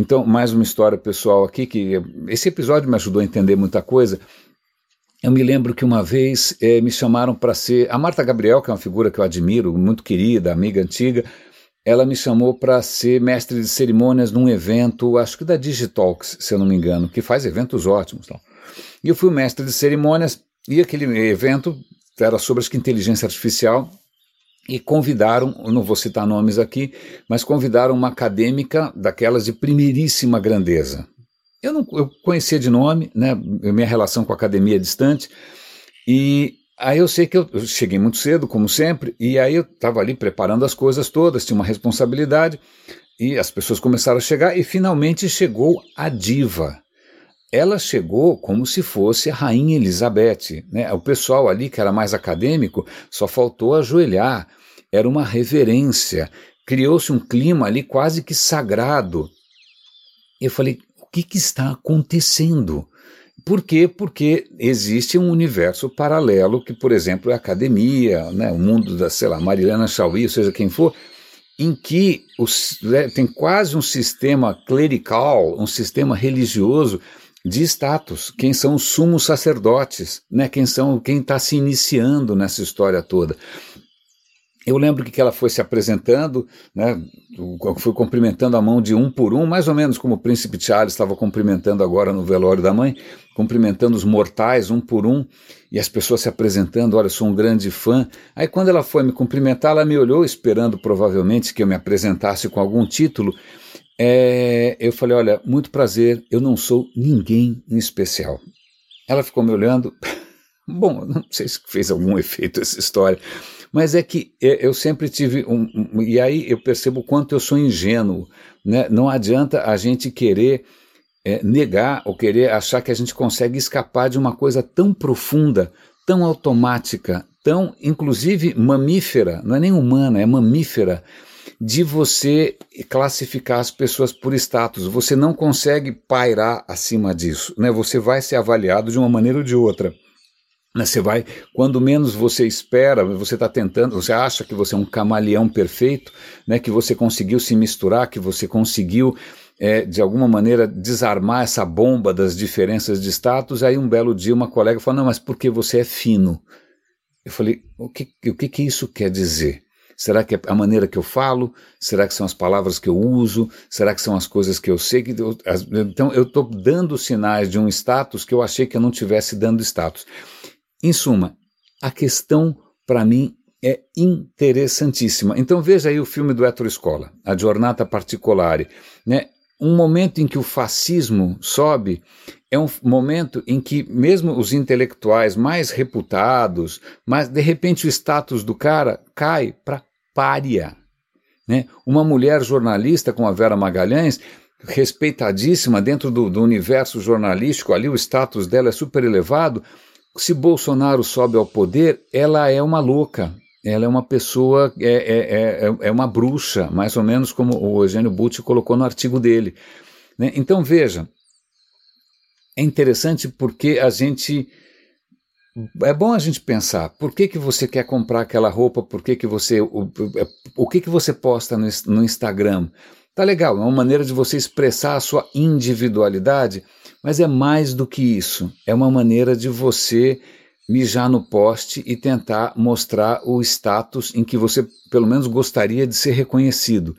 Então, mais uma história pessoal aqui, que esse episódio me ajudou a entender muita coisa. Eu me lembro que uma vez eh, me chamaram para ser. A Marta Gabriel, que é uma figura que eu admiro, muito querida, amiga antiga, ela me chamou para ser mestre de cerimônias num evento, acho que da Digitalks, se eu não me engano, que faz eventos ótimos. E eu fui o mestre de cerimônias, e aquele evento era sobre acho que, inteligência artificial, e convidaram, não vou citar nomes aqui, mas convidaram uma acadêmica daquelas de primeiríssima grandeza. Eu não eu conhecia de nome, né, minha relação com a academia é distante, e aí eu sei que eu, eu cheguei muito cedo, como sempre, e aí eu estava ali preparando as coisas todas, tinha uma responsabilidade, e as pessoas começaram a chegar, e finalmente chegou a diva. Ela chegou como se fosse a Rainha Elizabeth. Né? O pessoal ali, que era mais acadêmico, só faltou ajoelhar era uma reverência, criou-se um clima ali quase que sagrado. Eu falei: o que, que está acontecendo? Por quê? Porque existe um universo paralelo que, por exemplo, é a academia, né, o mundo da, sei lá, Marilena Chauí, ou seja, quem for, em que os, né, tem quase um sistema clerical, um sistema religioso de status, quem são os sumos sacerdotes, né, quem são quem está se iniciando nessa história toda. Eu lembro que ela foi se apresentando, né, foi cumprimentando a mão de um por um, mais ou menos como o príncipe Charles estava cumprimentando agora no velório da mãe, cumprimentando os mortais um por um, e as pessoas se apresentando, olha, eu sou um grande fã. Aí quando ela foi me cumprimentar, ela me olhou esperando provavelmente que eu me apresentasse com algum título. É, eu falei, olha, muito prazer, eu não sou ninguém em especial. Ela ficou me olhando, bom, não sei se fez algum efeito essa história, mas é que eu sempre tive um, um, e aí eu percebo o quanto eu sou ingênuo, né? Não adianta a gente querer é, negar ou querer achar que a gente consegue escapar de uma coisa tão profunda, tão automática, tão inclusive mamífera, não é nem humana, é mamífera, de você classificar as pessoas por status. Você não consegue pairar acima disso, né? Você vai ser avaliado de uma maneira ou de outra. Né, você vai, quando menos você espera, você está tentando, você acha que você é um camaleão perfeito, né, que você conseguiu se misturar, que você conseguiu, é, de alguma maneira, desarmar essa bomba das diferenças de status. Aí um belo dia uma colega falou: Não, mas porque você é fino. Eu falei: O que, o que, que isso quer dizer? Será que é a maneira que eu falo? Será que são as palavras que eu uso? Será que são as coisas que eu sei? Que eu, então eu estou dando sinais de um status que eu achei que eu não tivesse dando status. Em suma, a questão para mim é interessantíssima. Então veja aí o filme do Ettore Scola, A Giornata Particolare. Né? Um momento em que o fascismo sobe é um momento em que mesmo os intelectuais mais reputados, mas de repente o status do cara cai para pária. Né? Uma mulher jornalista como a Vera Magalhães, respeitadíssima dentro do, do universo jornalístico, ali o status dela é super elevado. Se Bolsonaro sobe ao poder, ela é uma louca, ela é uma pessoa, é, é, é, é uma bruxa, mais ou menos como o Eugênio Butti colocou no artigo dele. Né? Então veja, é interessante porque a gente é bom a gente pensar por que, que você quer comprar aquela roupa, por que, que você o, o que, que você posta no, no Instagram. Tá legal, é uma maneira de você expressar a sua individualidade, mas é mais do que isso. É uma maneira de você mijar no poste e tentar mostrar o status em que você pelo menos gostaria de ser reconhecido.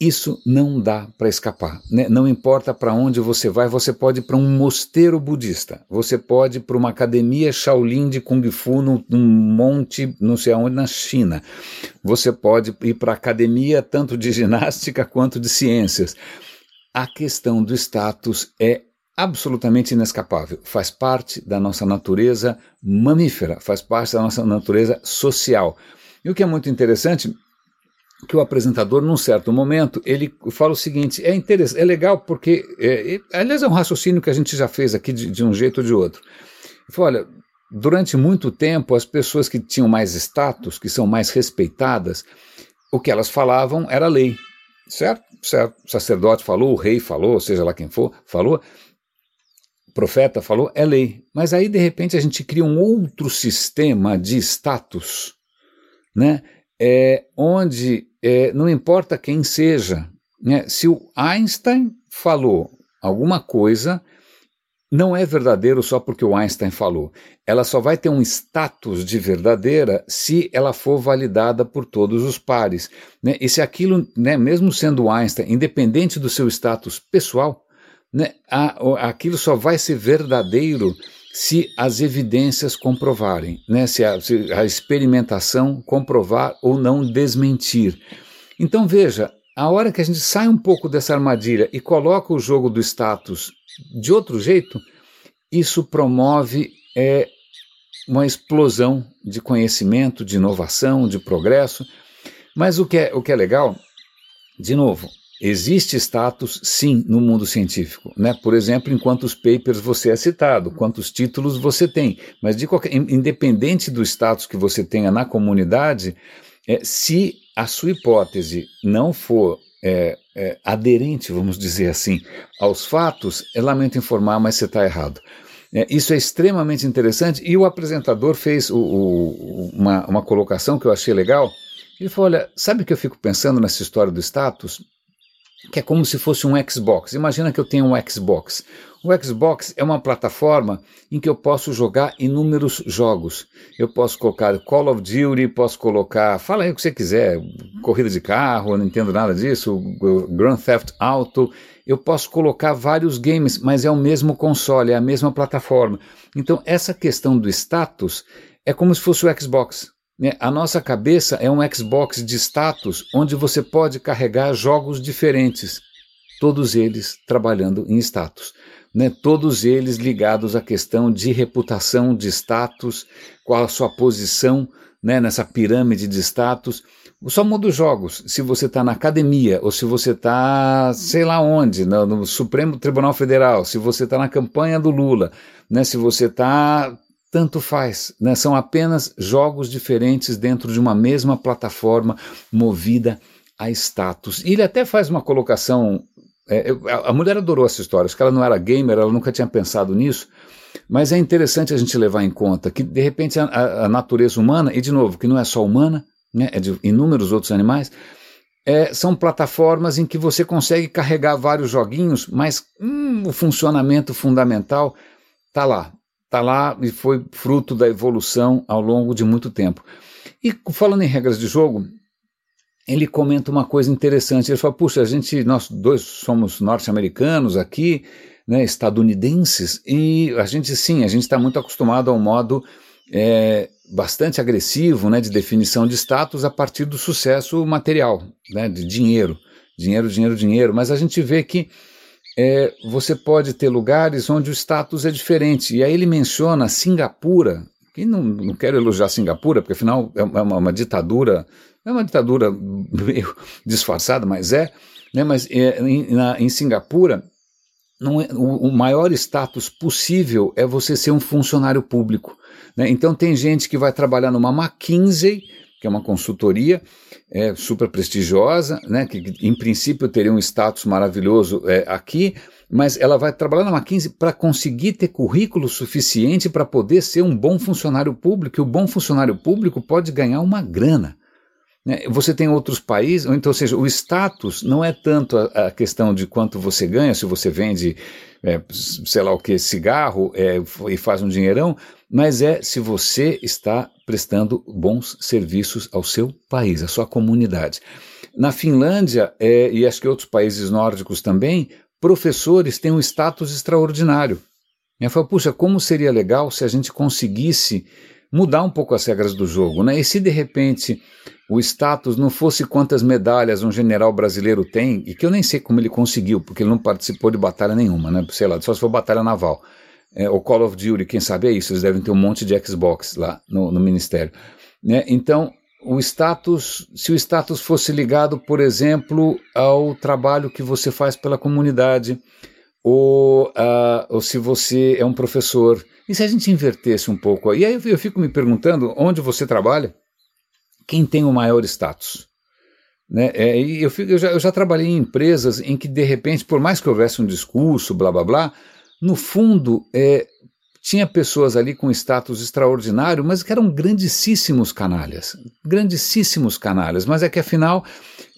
Isso não dá para escapar. Né? Não importa para onde você vai, você pode ir para um mosteiro budista, você pode ir para uma academia Shaolin de Kung Fu num, num monte, não sei aonde, na China. Você pode ir para academia tanto de ginástica quanto de ciências. A questão do status é absolutamente inescapável. Faz parte da nossa natureza mamífera, faz parte da nossa natureza social. E o que é muito interessante que o apresentador, num certo momento, ele fala o seguinte: é interessante, é legal porque, é, é, aliás, é um raciocínio que a gente já fez aqui de, de um jeito ou de outro. Ele fala, olha, durante muito tempo, as pessoas que tinham mais status, que são mais respeitadas, o que elas falavam era lei, certo? certo? O sacerdote falou, o rei falou, seja lá quem for, falou, o profeta falou, é lei. Mas aí, de repente, a gente cria um outro sistema de status, né? É, onde é, não importa quem seja, né? se o Einstein falou alguma coisa, não é verdadeiro só porque o Einstein falou. Ela só vai ter um status de verdadeira se ela for validada por todos os pares. Né? E se aquilo, né, mesmo sendo Einstein, independente do seu status pessoal, né, a, aquilo só vai ser verdadeiro se as evidências comprovarem, né? se, a, se a experimentação comprovar ou não desmentir. Então veja, a hora que a gente sai um pouco dessa armadilha e coloca o jogo do status de outro jeito, isso promove é, uma explosão de conhecimento, de inovação, de progresso. Mas o que é, o que é legal, de novo, Existe status, sim, no mundo científico. Né? Por exemplo, em quantos papers você é citado, quantos títulos você tem. Mas, de qualquer, independente do status que você tenha na comunidade, é, se a sua hipótese não for é, é, aderente, vamos dizer assim, aos fatos, eu lamento informar, mas você está errado. É, isso é extremamente interessante e o apresentador fez o, o, uma, uma colocação que eu achei legal. Ele falou: Olha, sabe o que eu fico pensando nessa história do status? Que é como se fosse um Xbox. Imagina que eu tenho um Xbox. O Xbox é uma plataforma em que eu posso jogar inúmeros jogos. Eu posso colocar Call of Duty, posso colocar, fala aí o que você quiser, corrida de carro, não entendo nada disso, Grand Theft Auto. Eu posso colocar vários games, mas é o mesmo console, é a mesma plataforma. Então, essa questão do status é como se fosse o Xbox. Né? A nossa cabeça é um Xbox de status onde você pode carregar jogos diferentes, todos eles trabalhando em status. Né? Todos eles ligados à questão de reputação, de status, qual a sua posição né, nessa pirâmide de status. Só muda os jogos. Se você está na academia, ou se você está, sei lá onde, no, no, Supremo Tribunal Federal, se você está na campanha do Lula, né, se você está tanto faz, né? são apenas jogos diferentes dentro de uma mesma plataforma movida a status. E ele até faz uma colocação. É, a mulher adorou essa história, acho que ela não era gamer, ela nunca tinha pensado nisso, mas é interessante a gente levar em conta que, de repente, a, a natureza humana, e de novo, que não é só humana, né, é de inúmeros outros animais, é, são plataformas em que você consegue carregar vários joguinhos, mas hum, o funcionamento fundamental está lá, está lá e foi fruto da evolução ao longo de muito tempo. E falando em regras de jogo, ele comenta uma coisa interessante. Ele fala: puxa, a gente, nós dois somos norte-americanos aqui, né, estadunidenses, e a gente sim, a gente está muito acostumado ao modo é, bastante agressivo né, de definição de status a partir do sucesso material, né, de dinheiro. Dinheiro, dinheiro, dinheiro. Mas a gente vê que é, você pode ter lugares onde o status é diferente. E aí ele menciona Singapura, que não, não quero elogiar Singapura, porque afinal é uma, uma ditadura, é uma ditadura meio disfarçada, mas é. Né, mas é, em, na, em Singapura, é, o, o, maior status possível é você ser um funcionário público. Né? Então tem gente que vai trabalhar numa McKinsey, que é uma consultoria é, super prestigiosa, né? que, em princípio teria um status maravilhoso é, aqui, mas ela vai trabalhar na McKinsey para conseguir ter currículo suficiente para poder ser um bom funcionário público, e o bom funcionário público pode ganhar uma grana. Né? Você tem outros países, então, ou seja, o status não é tanto a, a questão de quanto você ganha, se você vende, é, sei lá o que, cigarro é, e faz um dinheirão, mas é se você está prestando bons serviços ao seu país, à sua comunidade. Na Finlândia, é, e acho que outros países nórdicos também, professores têm um status extraordinário. Eu falo, puxa, como seria legal se a gente conseguisse mudar um pouco as regras do jogo, né? E se de repente o status não fosse quantas medalhas um general brasileiro tem, e que eu nem sei como ele conseguiu, porque ele não participou de batalha nenhuma, né? Sei lá, só se for batalha naval. É, o Call of Duty, quem sabe é isso, eles devem ter um monte de Xbox lá no, no ministério. Né? Então, o status, se o status fosse ligado, por exemplo, ao trabalho que você faz pela comunidade, ou, uh, ou se você é um professor, e se a gente invertesse um pouco? E aí eu fico me perguntando onde você trabalha, quem tem o maior status? Né? É, eu, fico, eu, já, eu já trabalhei em empresas em que, de repente, por mais que houvesse um discurso, blá blá blá, no fundo, é, tinha pessoas ali com status extraordinário, mas que eram grandíssimos canalhas. Grandíssimos canalhas, mas é que afinal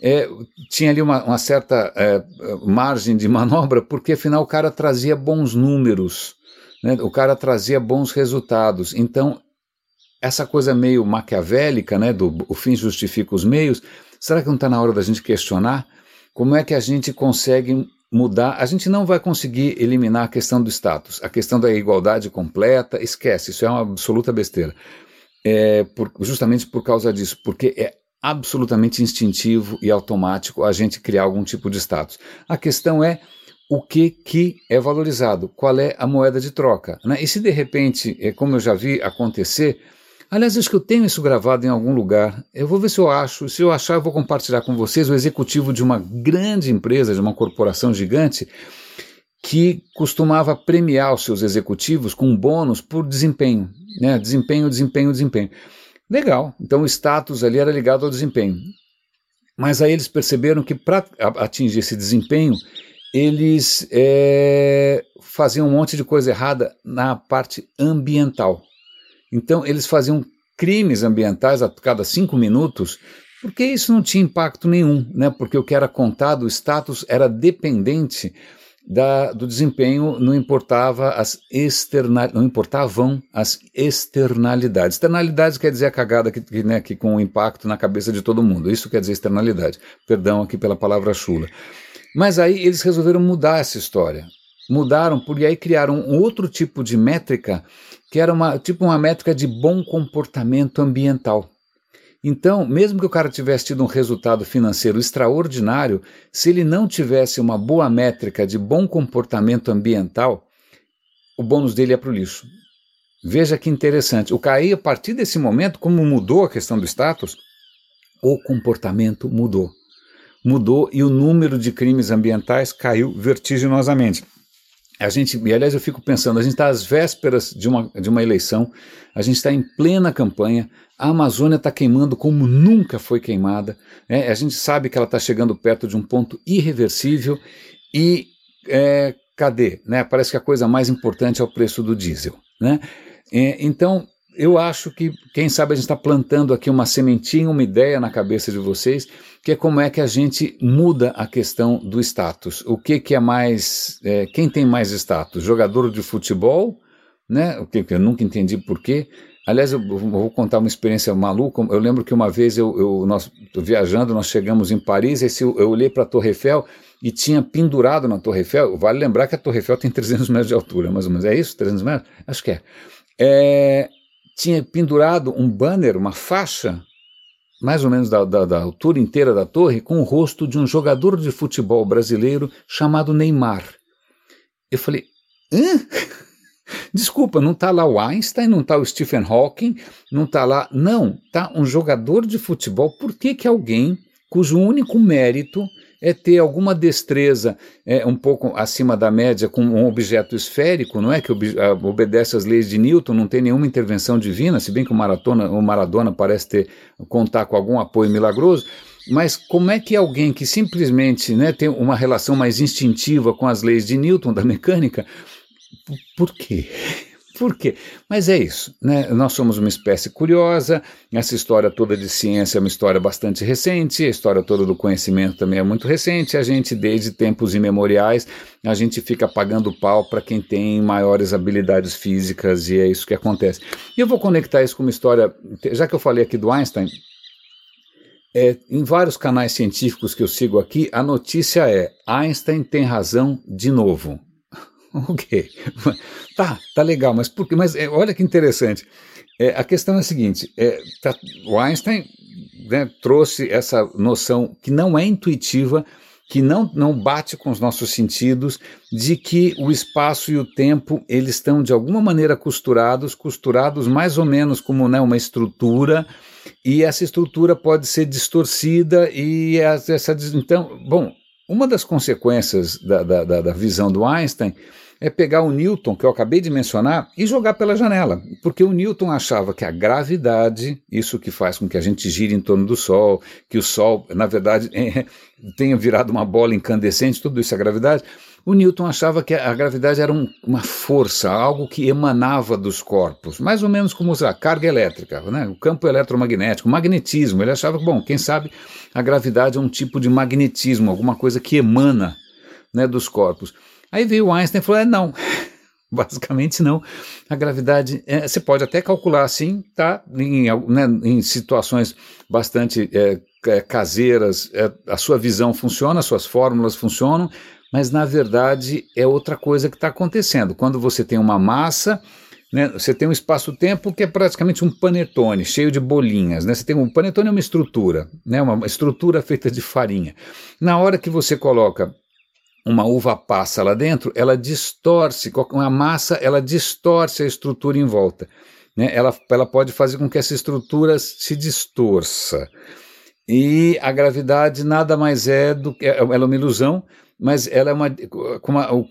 é, tinha ali uma, uma certa é, margem de manobra, porque afinal o cara trazia bons números. Né? O cara trazia bons resultados. Então, essa coisa meio maquiavélica, né, do o fim justifica os meios, será que não está na hora da gente questionar como é que a gente consegue mudar? A gente não vai conseguir eliminar a questão do status, a questão da igualdade completa, esquece, isso é uma absoluta besteira. É por, justamente por causa disso, porque é absolutamente instintivo e automático a gente criar algum tipo de status. A questão é o que, que é valorizado, qual é a moeda de troca. Né? E se de repente, é como eu já vi acontecer, aliás, acho que eu tenho isso gravado em algum lugar, eu vou ver se eu acho, se eu achar eu vou compartilhar com vocês, o executivo de uma grande empresa, de uma corporação gigante, que costumava premiar os seus executivos com bônus por desempenho, né? desempenho, desempenho, desempenho. Legal, então o status ali era ligado ao desempenho. Mas aí eles perceberam que para atingir esse desempenho, eles é, faziam um monte de coisa errada na parte ambiental. Então, eles faziam crimes ambientais a cada cinco minutos, porque isso não tinha impacto nenhum, né? porque o que era contado, o status, era dependente da, do desempenho, não importava as external, não importavam as externalidades. Externalidades quer dizer a cagada que, que, né, que com o impacto na cabeça de todo mundo. Isso quer dizer externalidade. Perdão aqui pela palavra chula. Mas aí eles resolveram mudar essa história. Mudaram, porque aí criaram um outro tipo de métrica, que era uma, tipo uma métrica de bom comportamento ambiental. Então, mesmo que o cara tivesse tido um resultado financeiro extraordinário, se ele não tivesse uma boa métrica de bom comportamento ambiental, o bônus dele é para o lixo. Veja que interessante. O CAI, a partir desse momento, como mudou a questão do status, o comportamento mudou mudou e o número de crimes ambientais caiu vertiginosamente. A gente, e aliás, eu fico pensando, a gente está às vésperas de uma, de uma eleição, a gente está em plena campanha, a Amazônia está queimando como nunca foi queimada, né? a gente sabe que ela está chegando perto de um ponto irreversível e é, cadê? Né? Parece que a coisa mais importante é o preço do diesel. Né? É, então, eu acho que, quem sabe, a gente está plantando aqui uma sementinha, uma ideia na cabeça de vocês, que é como é que a gente muda a questão do status. O que, que é mais. É, quem tem mais status? Jogador de futebol? Né? O que, que eu nunca entendi por quê. Aliás, eu vou contar uma experiência maluca. Eu lembro que uma vez eu, eu nós viajando, nós chegamos em Paris, e eu olhei para a Torre Eiffel e tinha pendurado na Torre Eiffel. Vale lembrar que a Torre Eiffel tem 300 metros de altura, mais ou menos. É isso? 300 metros? Acho que é. é tinha pendurado um banner, uma faixa, mais ou menos da, da, da, altura inteira da torre, com o rosto de um jogador de futebol brasileiro chamado Neymar. Eu falei, hã? Desculpa, não está lá o Einstein, não está o Stephen Hawking, não está lá. Não, está um jogador de futebol. Por que, que alguém cujo único mérito é ter alguma destreza é, um pouco acima da média com um objeto esférico, não é? Que obedece às leis de Newton, não tem nenhuma intervenção divina, se bem que o, Maratona, o Maradona parece ter contar com algum apoio milagroso. Mas como é que alguém que simplesmente né, tem uma relação mais instintiva com as leis de Newton da mecânica, por quê? Por quê? Mas é isso, né? Nós somos uma espécie curiosa, essa história toda de ciência é uma história bastante recente, a história toda do conhecimento também é muito recente, a gente, desde tempos imemoriais, a gente fica pagando pau para quem tem maiores habilidades físicas e é isso que acontece. E eu vou conectar isso com uma história, já que eu falei aqui do Einstein, é, em vários canais científicos que eu sigo aqui, a notícia é: Einstein tem razão de novo. ok. Tá, tá legal, mas por quê? Mas é, olha que interessante. É, a questão é a seguinte: é, tá, o Einstein né, trouxe essa noção que não é intuitiva, que não, não bate com os nossos sentidos, de que o espaço e o tempo eles estão de alguma maneira costurados, costurados mais ou menos como né, uma estrutura, e essa estrutura pode ser distorcida e essa então, bom, uma das consequências da, da, da visão do Einstein é pegar o Newton, que eu acabei de mencionar, e jogar pela janela. Porque o Newton achava que a gravidade, isso que faz com que a gente gire em torno do Sol, que o Sol, na verdade, é, tenha virado uma bola incandescente, tudo isso é gravidade. O Newton achava que a gravidade era um, uma força, algo que emanava dos corpos, mais ou menos como a carga elétrica, né? o campo eletromagnético, o magnetismo. Ele achava que, bom, quem sabe a gravidade é um tipo de magnetismo, alguma coisa que emana né, dos corpos. Aí veio o Einstein e falou: é, não, basicamente não. A gravidade, é, você pode até calcular assim, tá? Em, né, em situações bastante é, é, caseiras, é, a sua visão funciona, as suas fórmulas funcionam, mas na verdade é outra coisa que está acontecendo. Quando você tem uma massa. Né, você tem um espaço-tempo que é praticamente um panetone, cheio de bolinhas. Né? Você tem um panetone é uma estrutura, né, uma estrutura feita de farinha. Na hora que você coloca uma uva passa lá dentro, ela distorce, a massa ela distorce a estrutura em volta. Né? Ela, ela pode fazer com que essa estrutura se distorça. E a gravidade nada mais é do que. Ela é uma ilusão, mas ela é uma. Como a, o,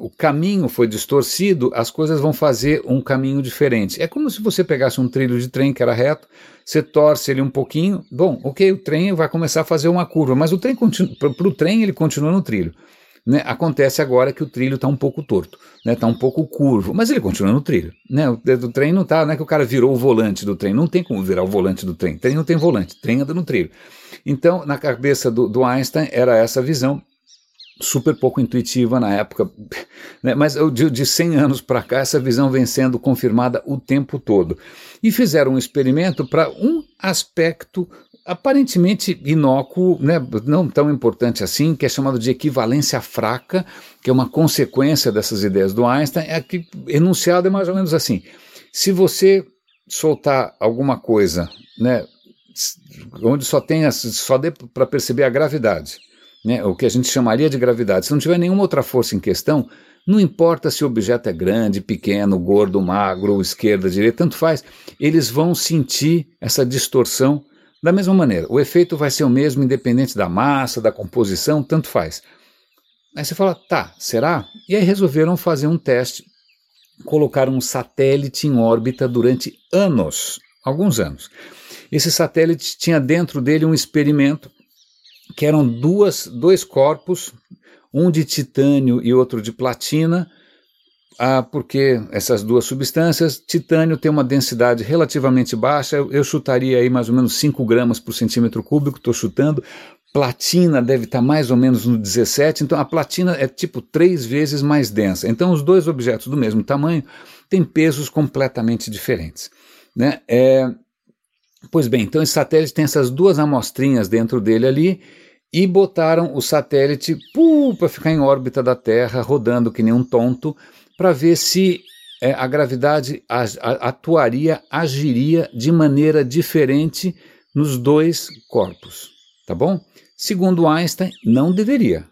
o caminho foi distorcido, as coisas vão fazer um caminho diferente. É como se você pegasse um trilho de trem que era reto, você torce ele um pouquinho, bom, ok, o trem vai começar a fazer uma curva, mas o trem para o trem ele continua no trilho. Né? Acontece agora que o trilho está um pouco torto, está né? Tá um pouco curvo, mas ele continua no trilho. Né? O, o trem não está, não é que o cara virou o volante do trem, não tem como virar o volante do trem, trem não tem volante, trem anda no trilho. Então, na cabeça do, do Einstein era essa visão, super pouco intuitiva na época, né? mas de, de 100 anos para cá essa visão vem sendo confirmada o tempo todo. E fizeram um experimento para um aspecto aparentemente inócuo, né, não tão importante assim, que é chamado de equivalência fraca, que é uma consequência dessas ideias do Einstein, é que enunciado é mais ou menos assim: se você soltar alguma coisa, né, onde só tem só dê para perceber a gravidade, né, o que a gente chamaria de gravidade, se não tiver nenhuma outra força em questão, não importa se o objeto é grande, pequeno, gordo, magro, esquerda, direita, tanto faz, eles vão sentir essa distorção da mesma maneira. O efeito vai ser o mesmo, independente da massa, da composição, tanto faz. Aí você fala, tá, será? E aí resolveram fazer um teste, colocaram um satélite em órbita durante anos, alguns anos. Esse satélite tinha dentro dele um experimento que eram duas, dois corpos, um de titânio e outro de platina, ah, porque essas duas substâncias, titânio tem uma densidade relativamente baixa, eu, eu chutaria aí mais ou menos 5 gramas por centímetro cúbico, estou chutando, platina deve estar mais ou menos no 17, então a platina é tipo três vezes mais densa. Então os dois objetos do mesmo tamanho têm pesos completamente diferentes. Né? É, pois bem, então esse satélite tem essas duas amostrinhas dentro dele ali, e botaram o satélite para ficar em órbita da Terra, rodando que nem um tonto, para ver se é, a gravidade atuaria, agiria de maneira diferente nos dois corpos, tá bom? Segundo Einstein, não deveria.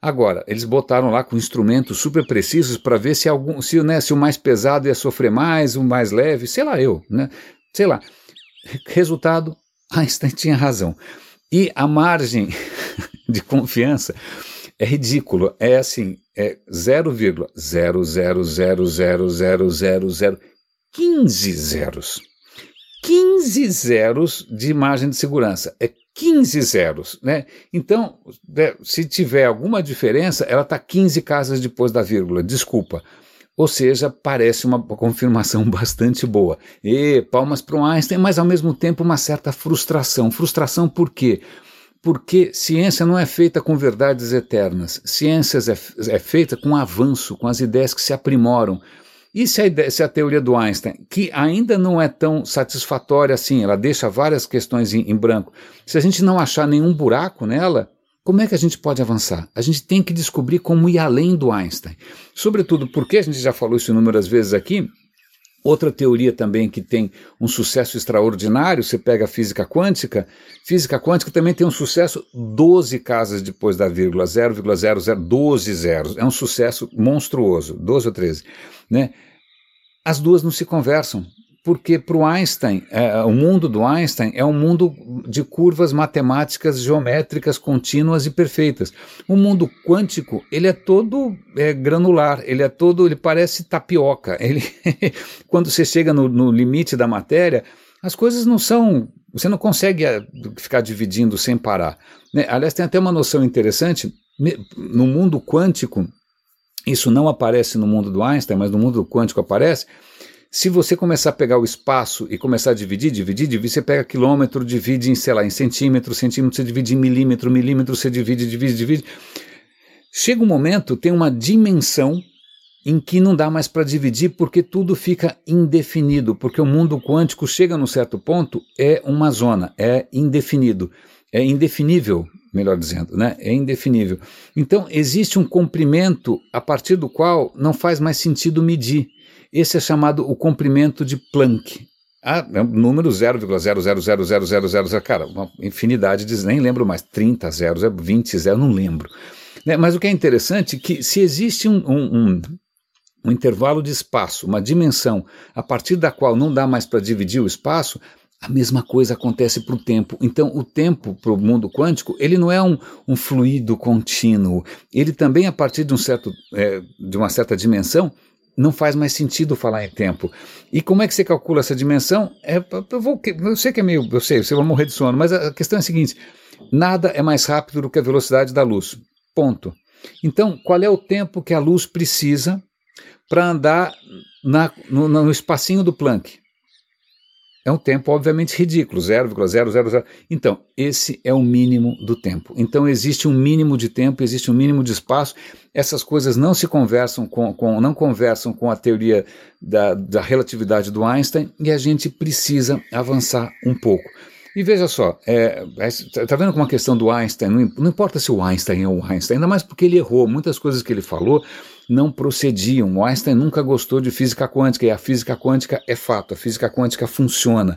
Agora, eles botaram lá com instrumentos super precisos para ver se algum, se, né, se o mais pesado ia sofrer mais, o mais leve, sei lá eu, né? Sei lá. Resultado, Einstein tinha razão. E a margem de confiança é ridículo. É assim, é 0,000000015 zeros. 15 zeros de margem de segurança. É 15 zeros, né? Então, né, se tiver alguma diferença, ela está 15 casas depois da vírgula. Desculpa. Ou seja, parece uma confirmação bastante boa. E palmas para o Einstein, mas ao mesmo tempo uma certa frustração. Frustração por quê? Porque ciência não é feita com verdades eternas. Ciência é, é feita com avanço, com as ideias que se aprimoram. E se a, ideia, se a, teoria do Einstein, que ainda não é tão satisfatória assim, ela deixa várias questões em, em, branco, se a gente não achar nenhum buraco nela, como é que a gente pode avançar? A gente tem que descobrir como ir além do Einstein. Sobretudo porque a gente já falou isso inúmeras vezes aqui, Outra teoria também que tem um sucesso extraordinário, você pega a física quântica, física quântica também tem um sucesso 12 casas depois da vírgula, 0,0012 zeros. É um sucesso monstruoso, 12 ou 13. Né? As duas não se conversam porque para o Einstein, é, o mundo do Einstein é um mundo de curvas matemáticas geométricas contínuas e perfeitas. O mundo quântico ele é todo é, granular, ele é todo, ele parece tapioca. Ele, quando você chega no, no limite da matéria, as coisas não são, você não consegue é, ficar dividindo sem parar. Né? Aliás, tem até uma noção interessante no mundo quântico. Isso não aparece no mundo do Einstein, mas no mundo quântico aparece se você começar a pegar o espaço e começar a dividir, dividir, dividir, você pega quilômetro, divide em, sei lá, em centímetro, centímetro, você divide em milímetro, milímetro, você divide, divide, divide. Chega um momento, tem uma dimensão em que não dá mais para dividir porque tudo fica indefinido, porque o mundo quântico chega num certo ponto, é uma zona, é indefinido, é indefinível, melhor dizendo, né? É indefinível. Então existe um comprimento a partir do qual não faz mais sentido medir. Esse é chamado o comprimento de Planck. Ah, é um número 0,0000000, cara, uma infinidade de, nem lembro mais, 30 zeros, 20 zeros, não lembro. Né? Mas o que é interessante é que se existe um, um, um, um intervalo de espaço, uma dimensão a partir da qual não dá mais para dividir o espaço, a mesma coisa acontece para o tempo. Então, o tempo para o mundo quântico, ele não é um, um, fluido contínuo. Ele também, a partir de, um certo, é, de uma certa dimensão, não faz mais sentido falar em tempo. E como é que você calcula essa dimensão? É, eu, vou, eu sei que é meio, eu sei, você vai morrer de sono, mas a questão é a seguinte: nada é mais rápido do que a velocidade da luz. Ponto. Então, qual é o tempo que a luz precisa para andar na, no, no espacinho do Planck? É um tempo obviamente ridículo, 0,000. Então, esse é o mínimo do tempo. Então, existe um mínimo de tempo, existe um mínimo de espaço. Essas coisas não se conversam com, com não conversam com a teoria da, da relatividade do Einstein e a gente precisa avançar um pouco. E veja só, é, é, tá vendo como a questão do Einstein, não, não importa se o Einstein é o Einstein, ainda mais porque ele errou, muitas coisas que ele falou não procediam. O Einstein nunca gostou de física quântica e a física quântica é fato, a física quântica funciona.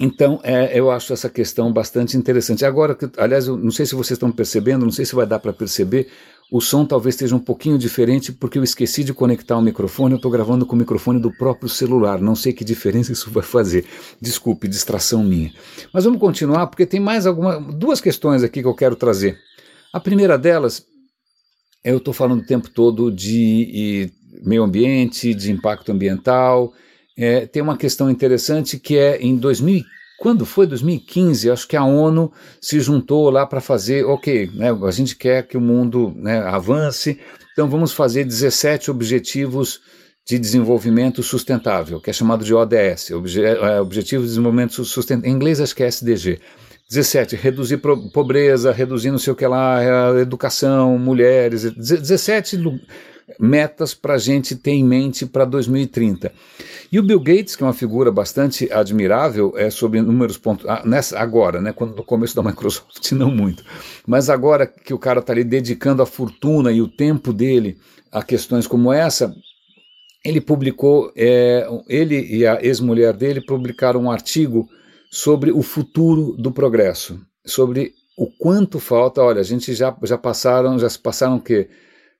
Então, é, eu acho essa questão bastante interessante. Agora, aliás, eu não sei se vocês estão percebendo, não sei se vai dar para perceber, o som talvez esteja um pouquinho diferente porque eu esqueci de conectar o microfone, eu estou gravando com o microfone do próprio celular, não sei que diferença isso vai fazer. Desculpe, distração minha. Mas vamos continuar porque tem mais algumas, duas questões aqui que eu quero trazer. A primeira delas eu estou falando o tempo todo de meio ambiente, de impacto ambiental. É, tem uma questão interessante que é em 2000, quando foi 2015, acho que a ONU se juntou lá para fazer, ok, né, a gente quer que o mundo né, avance, então vamos fazer 17 objetivos de desenvolvimento sustentável, que é chamado de ODS, Obje é, Objetivo de Desenvolvimento Sustentável, em inglês acho que é SDG. 17, reduzir pobreza, reduzir não sei o que lá, educação, mulheres. 17 metas para a gente ter em mente para 2030. E o Bill Gates, que é uma figura bastante admirável, é sobre números pontos. Ah, nessa, agora, né, quando no começo da Microsoft, não muito. Mas agora que o cara está ali dedicando a fortuna e o tempo dele a questões como essa, ele publicou, é, ele e a ex-mulher dele publicaram um artigo sobre o futuro do progresso, sobre o quanto falta. Olha, a gente já, já passaram, já se passaram o quê?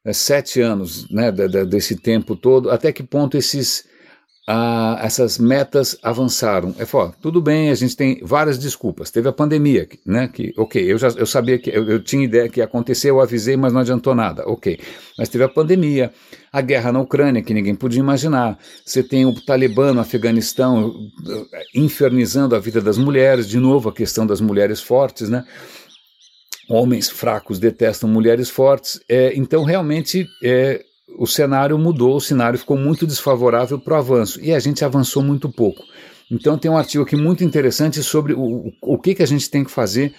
É, sete anos né, desse tempo todo, até que ponto esses ah, essas metas avançaram. É fala, tudo bem, a gente tem várias desculpas. Teve a pandemia, né? Que, ok, eu já eu sabia que eu, eu tinha ideia que ia acontecer, eu avisei, mas não adiantou nada. Ok. Mas teve a pandemia, a guerra na Ucrânia, que ninguém podia imaginar. Você tem o Talibã no Afeganistão eh, infernizando a vida das mulheres, de novo a questão das mulheres fortes, né? Homens fracos detestam mulheres fortes. É, então, realmente, é, o cenário mudou, o cenário ficou muito desfavorável para o avanço e a gente avançou muito pouco. Então tem um artigo aqui muito interessante sobre o, o que, que a gente tem que fazer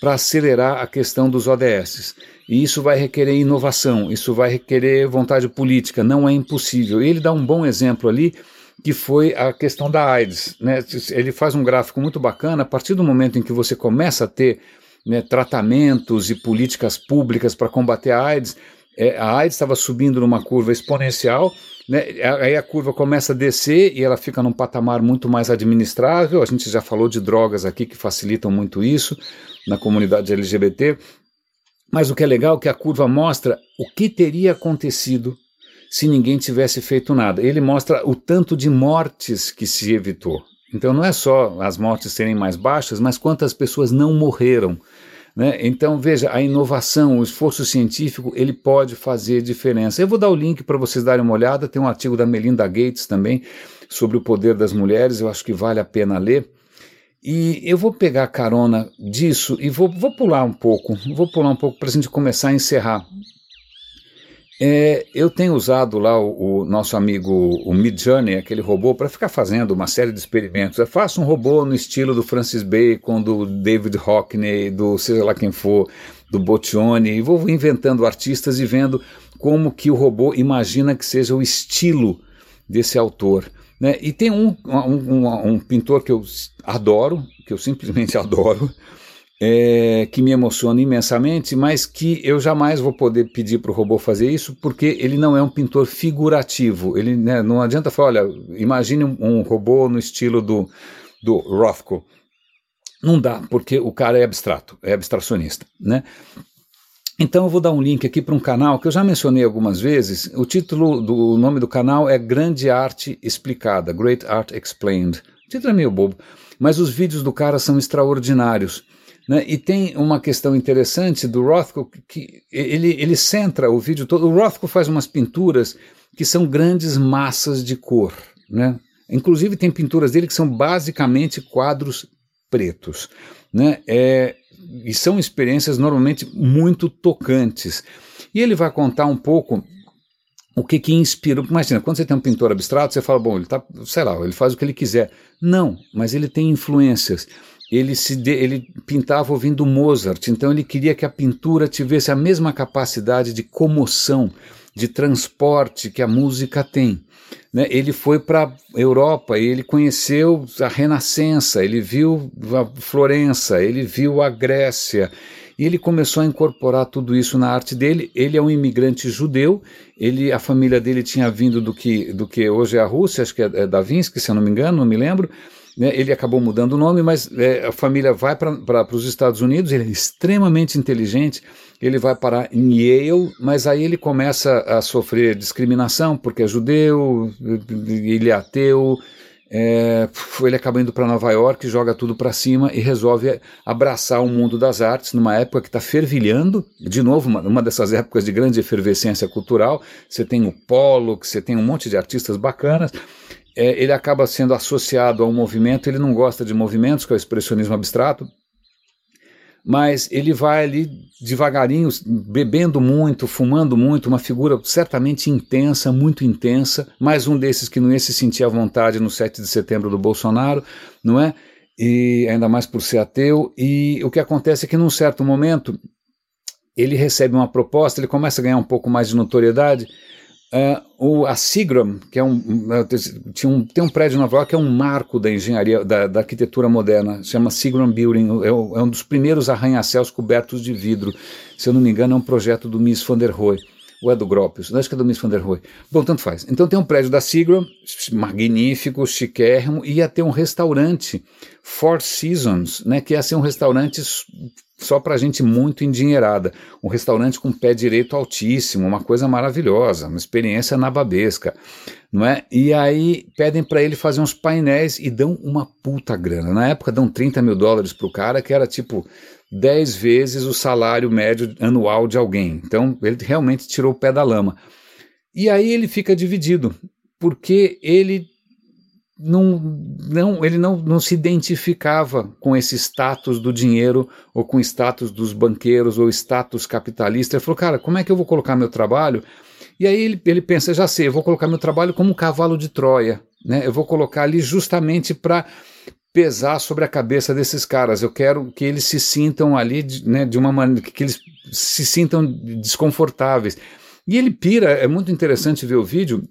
para acelerar a questão dos ODS. E isso vai requerer inovação, isso vai requerer vontade política, não é impossível. E ele dá um bom exemplo ali, que foi a questão da AIDS. Né? Ele faz um gráfico muito bacana, a partir do momento em que você começa a ter né, tratamentos e políticas públicas para combater a AIDS, é, a AIDS estava subindo numa curva exponencial, né, aí a curva começa a descer e ela fica num patamar muito mais administrável. A gente já falou de drogas aqui que facilitam muito isso na comunidade LGBT. Mas o que é legal é que a curva mostra o que teria acontecido se ninguém tivesse feito nada. Ele mostra o tanto de mortes que se evitou. Então não é só as mortes serem mais baixas, mas quantas pessoas não morreram né? Então, veja, a inovação, o esforço científico, ele pode fazer diferença. Eu vou dar o link para vocês darem uma olhada, tem um artigo da Melinda Gates também sobre o poder das mulheres, eu acho que vale a pena ler. E eu vou pegar carona disso e vou, vou pular um pouco, vou pular um pouco para a gente começar a encerrar. É, eu tenho usado lá o, o, nosso amigo o Midjourney, aquele robô, para ficar fazendo uma série de experimentos. Eu faço um robô no estilo do Francis Bacon, do David Hockney, do seja lá quem for, do Boccioni, e vou inventando artistas e vendo como que o robô imagina que seja o estilo desse autor. Né? E tem um, um, um, um pintor que eu adoro, que eu simplesmente adoro, é, que me emociona imensamente, mas que eu jamais vou poder pedir para o robô fazer isso, porque ele não é um pintor figurativo. Ele né, não adianta falar, olha, imagine um, um, robô no estilo do, do Rothko. Não dá, porque o cara é abstrato, é abstracionista, né? Então eu vou dar um link aqui para um canal que eu já mencionei algumas vezes. O título do o nome do canal é Grande Arte Explicada, Great Art Explained. O título é meio bobo, mas os vídeos do cara são extraordinários. Né? E tem uma questão interessante do Rothko, que ele, ele centra o vídeo todo. O Rothko faz umas pinturas que são grandes massas de cor. Né? Inclusive, tem pinturas dele que são basicamente quadros pretos. Né? É, e são experiências normalmente muito tocantes. E ele vai contar um pouco o que que inspira. Imagina, quando você tem um pintor abstrato, você fala, bom, ele tá, sei lá, ele faz o que ele quiser. Não, mas ele tem influências ele, se de, ele pintava ouvindo Mozart, então ele queria que a pintura tivesse a mesma capacidade de comoção, de transporte que a música tem. Né? Ele foi para a Europa e ele conheceu a Renascença, ele viu a Florença, ele viu a Grécia, e ele começou a incorporar tudo isso na arte dele. Ele é um imigrante judeu, ele, a família dele tinha vindo do que, do que hoje é a Rússia, acho que é, é Davinsky, se eu não me engano, não me lembro, né, ele acabou mudando o nome, mas é, a família vai para os Estados Unidos, ele é extremamente inteligente, ele vai parar em Yale, mas aí ele começa a sofrer discriminação porque é judeu, ele é ateu, é, ele acaba indo para Nova York, joga tudo para cima e resolve abraçar o mundo das artes numa época que está fervilhando. De novo, uma, uma, dessas épocas de grande efervescência cultural. Você tem o Polo, você tem um monte de artistas bacanas é, ele acaba sendo associado a um movimento, ele não gosta de movimentos, que é o expressionismo abstrato, mas ele vai ali devagarinho, bebendo muito, fumando muito, uma figura certamente intensa, muito intensa, mais um desses que não ia se sentir à vontade no 7 de setembro do Bolsonaro, não é? E ainda mais por ser ateu, e o que acontece é que num certo momento ele recebe uma proposta, ele começa a ganhar um pouco mais de notoriedade, Uh, o, a Seagram, que é um, uh, tinha um, tem um prédio em Nova York que é um marco da engenharia, da, da arquitetura moderna, chama Seagram Building, é, é, um dos primeiros arranha-céus cobertos de vidro. Se eu não me engano, é um projeto do Miss van der Rohe. Ou é do Gropius? Acho que é do Miss Van der Rohe. Bom, tanto faz. Então tem um prédio da Seagram, magnífico, chiquérrimo, e ia ter um restaurante, Four Seasons, né, que ia ser um restaurante só para gente muito endinheirada. Um restaurante com pé direito altíssimo, uma coisa maravilhosa, uma experiência nababesca, não é? E aí pedem para ele fazer uns painéis e dão uma puta grana. Na época dão 30 mil dólares pro cara, que era tipo 10 vezes o salário médio anual de alguém. Então ele realmente tirou o pé da lama. E aí ele fica dividido, porque ele não, não, ele não, não se identificava com esse status do dinheiro ou com o status dos banqueiros ou status capitalista. Ele falou, cara, como é que eu vou colocar meu trabalho? E aí ele, ele pensa, já sei, eu vou colocar meu trabalho como um cavalo de Troia. Né? Eu vou colocar ali justamente para pesar sobre a cabeça desses caras. Eu quero que eles se sintam ali né, de uma maneira que eles se sintam desconfortáveis. E ele pira, é muito interessante ver o vídeo,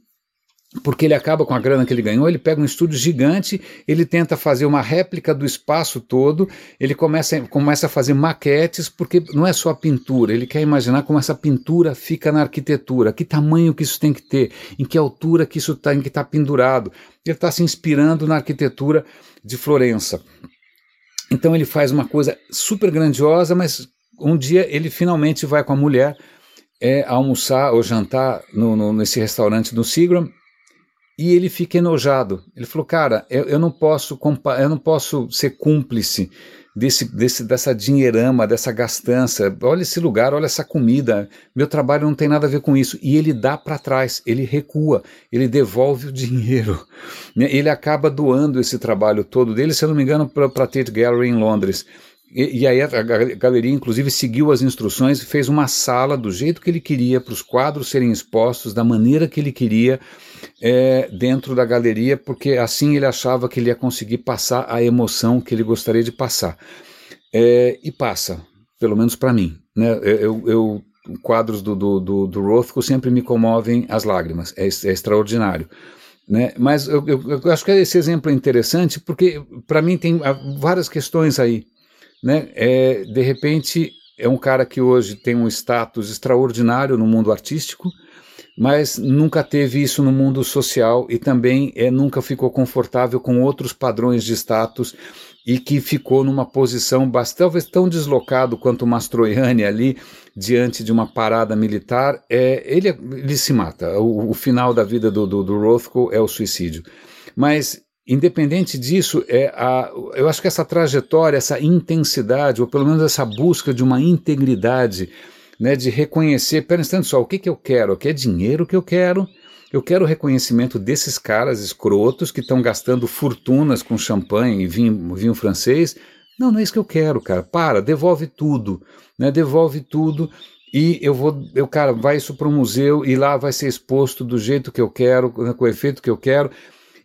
porque ele acaba com a grana que ele ganhou, ele pega um estúdio gigante, ele tenta fazer uma réplica do espaço todo, ele começa, começa a fazer maquetes, porque não é só a pintura, ele quer imaginar como essa pintura fica na arquitetura, que tamanho que isso tem que ter, em que altura que isso tem que estar tá pendurado. Ele está se inspirando na arquitetura de Florença. Então ele faz uma coisa super grandiosa, mas um dia ele finalmente vai com a mulher é, almoçar ou jantar no, no, nesse restaurante do Seagram e ele fica enojado. Ele falou, cara, eu, eu, não posso eu não posso ser cúmplice desse, desse, dessa dinheirama, dessa gastança. Olha esse lugar, olha essa comida. Meu trabalho não tem nada a ver com isso. E ele dá para trás, ele recua, ele devolve o dinheiro. Ele acaba doando esse trabalho todo dele, se eu não me engano, para a Tate Gallery em Londres. E, e, aí a, a galeria, inclusive, seguiu as instruções e fez uma sala do jeito que ele queria, para os quadros serem expostos da maneira que ele queria é, dentro da galeria, porque assim ele achava que ele ia conseguir passar a emoção que ele gostaria de passar. É, e passa, pelo menos para mim. Né? Eu, eu, quadros do, do, do, do Rothko sempre me comovem as lágrimas, é, é extraordinário. Né? Mas eu, eu, eu, acho que esse exemplo é interessante porque, para mim, tem várias questões aí. Né? É, de repente, é um cara que hoje tem um status extraordinário no mundo artístico, mas nunca teve isso no mundo social e também é, nunca ficou confortável com outros padrões de status e que ficou numa posição bastante, talvez tão deslocado quanto Mastroianni ali, diante de uma parada militar, é, ele, ele se mata. O, o final da vida do, do, do Rothko é o suicídio. Mas independente disso, é a, eu acho que essa trajetória, essa intensidade, ou pelo menos essa busca de uma integridade né, de reconhecer, pera um instante só, o que, que eu quero? Que é dinheiro que eu quero? Eu quero o reconhecimento desses caras escrotos que estão gastando fortunas com champanhe e vinho, vinho francês. Não, não é isso que eu quero, cara. Para, devolve tudo, né? Devolve tudo e eu vou, eu cara, vai isso para o museu e lá vai ser exposto do jeito que eu quero, né, com o efeito que eu quero.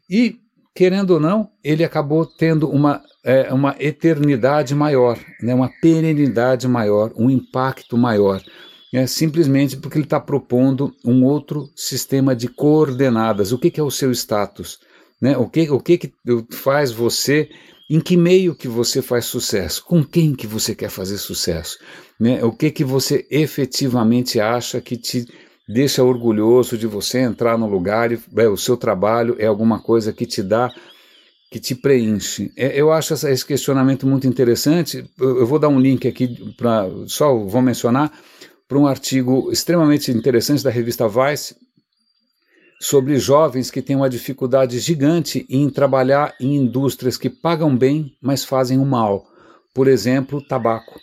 E querendo ou não, ele acabou tendo uma, é, uma eternidade maior, né, uma perenidade maior, um impacto maior. É, simplesmente porque ele está propondo um outro sistema de coordenadas. O que, que é o seu status? Né? O, que, o que, que faz você, em que meio que você faz sucesso? Com quem que você quer fazer sucesso? Né? O que, que você efetivamente acha que te deixa orgulhoso de você entrar no lugar e é, o seu trabalho é alguma coisa que te dá, que te preenche. É, eu acho essa, esse questionamento muito interessante. Eu, eu vou dar um link aqui para só vou mencionar para um artigo extremamente interessante da revista Vice sobre jovens que têm uma dificuldade gigante em trabalhar em indústrias que pagam bem, mas fazem o mal. Por exemplo, tabaco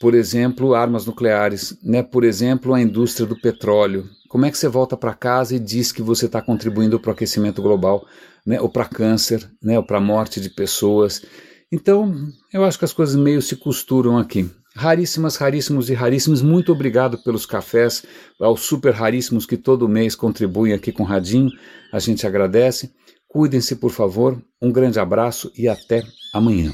por exemplo, armas nucleares, né? por exemplo, a indústria do petróleo. Como é que você volta para casa e diz que você está contribuindo para o aquecimento global, né? ou para câncer, né? ou para a morte de pessoas? Então, eu acho que as coisas meio se costuram aqui. Raríssimas, raríssimos e raríssimos, muito obrigado pelos cafés, aos super raríssimos que todo mês contribuem aqui com o Radinho, a gente agradece. Cuidem-se, por favor, um grande abraço e até amanhã.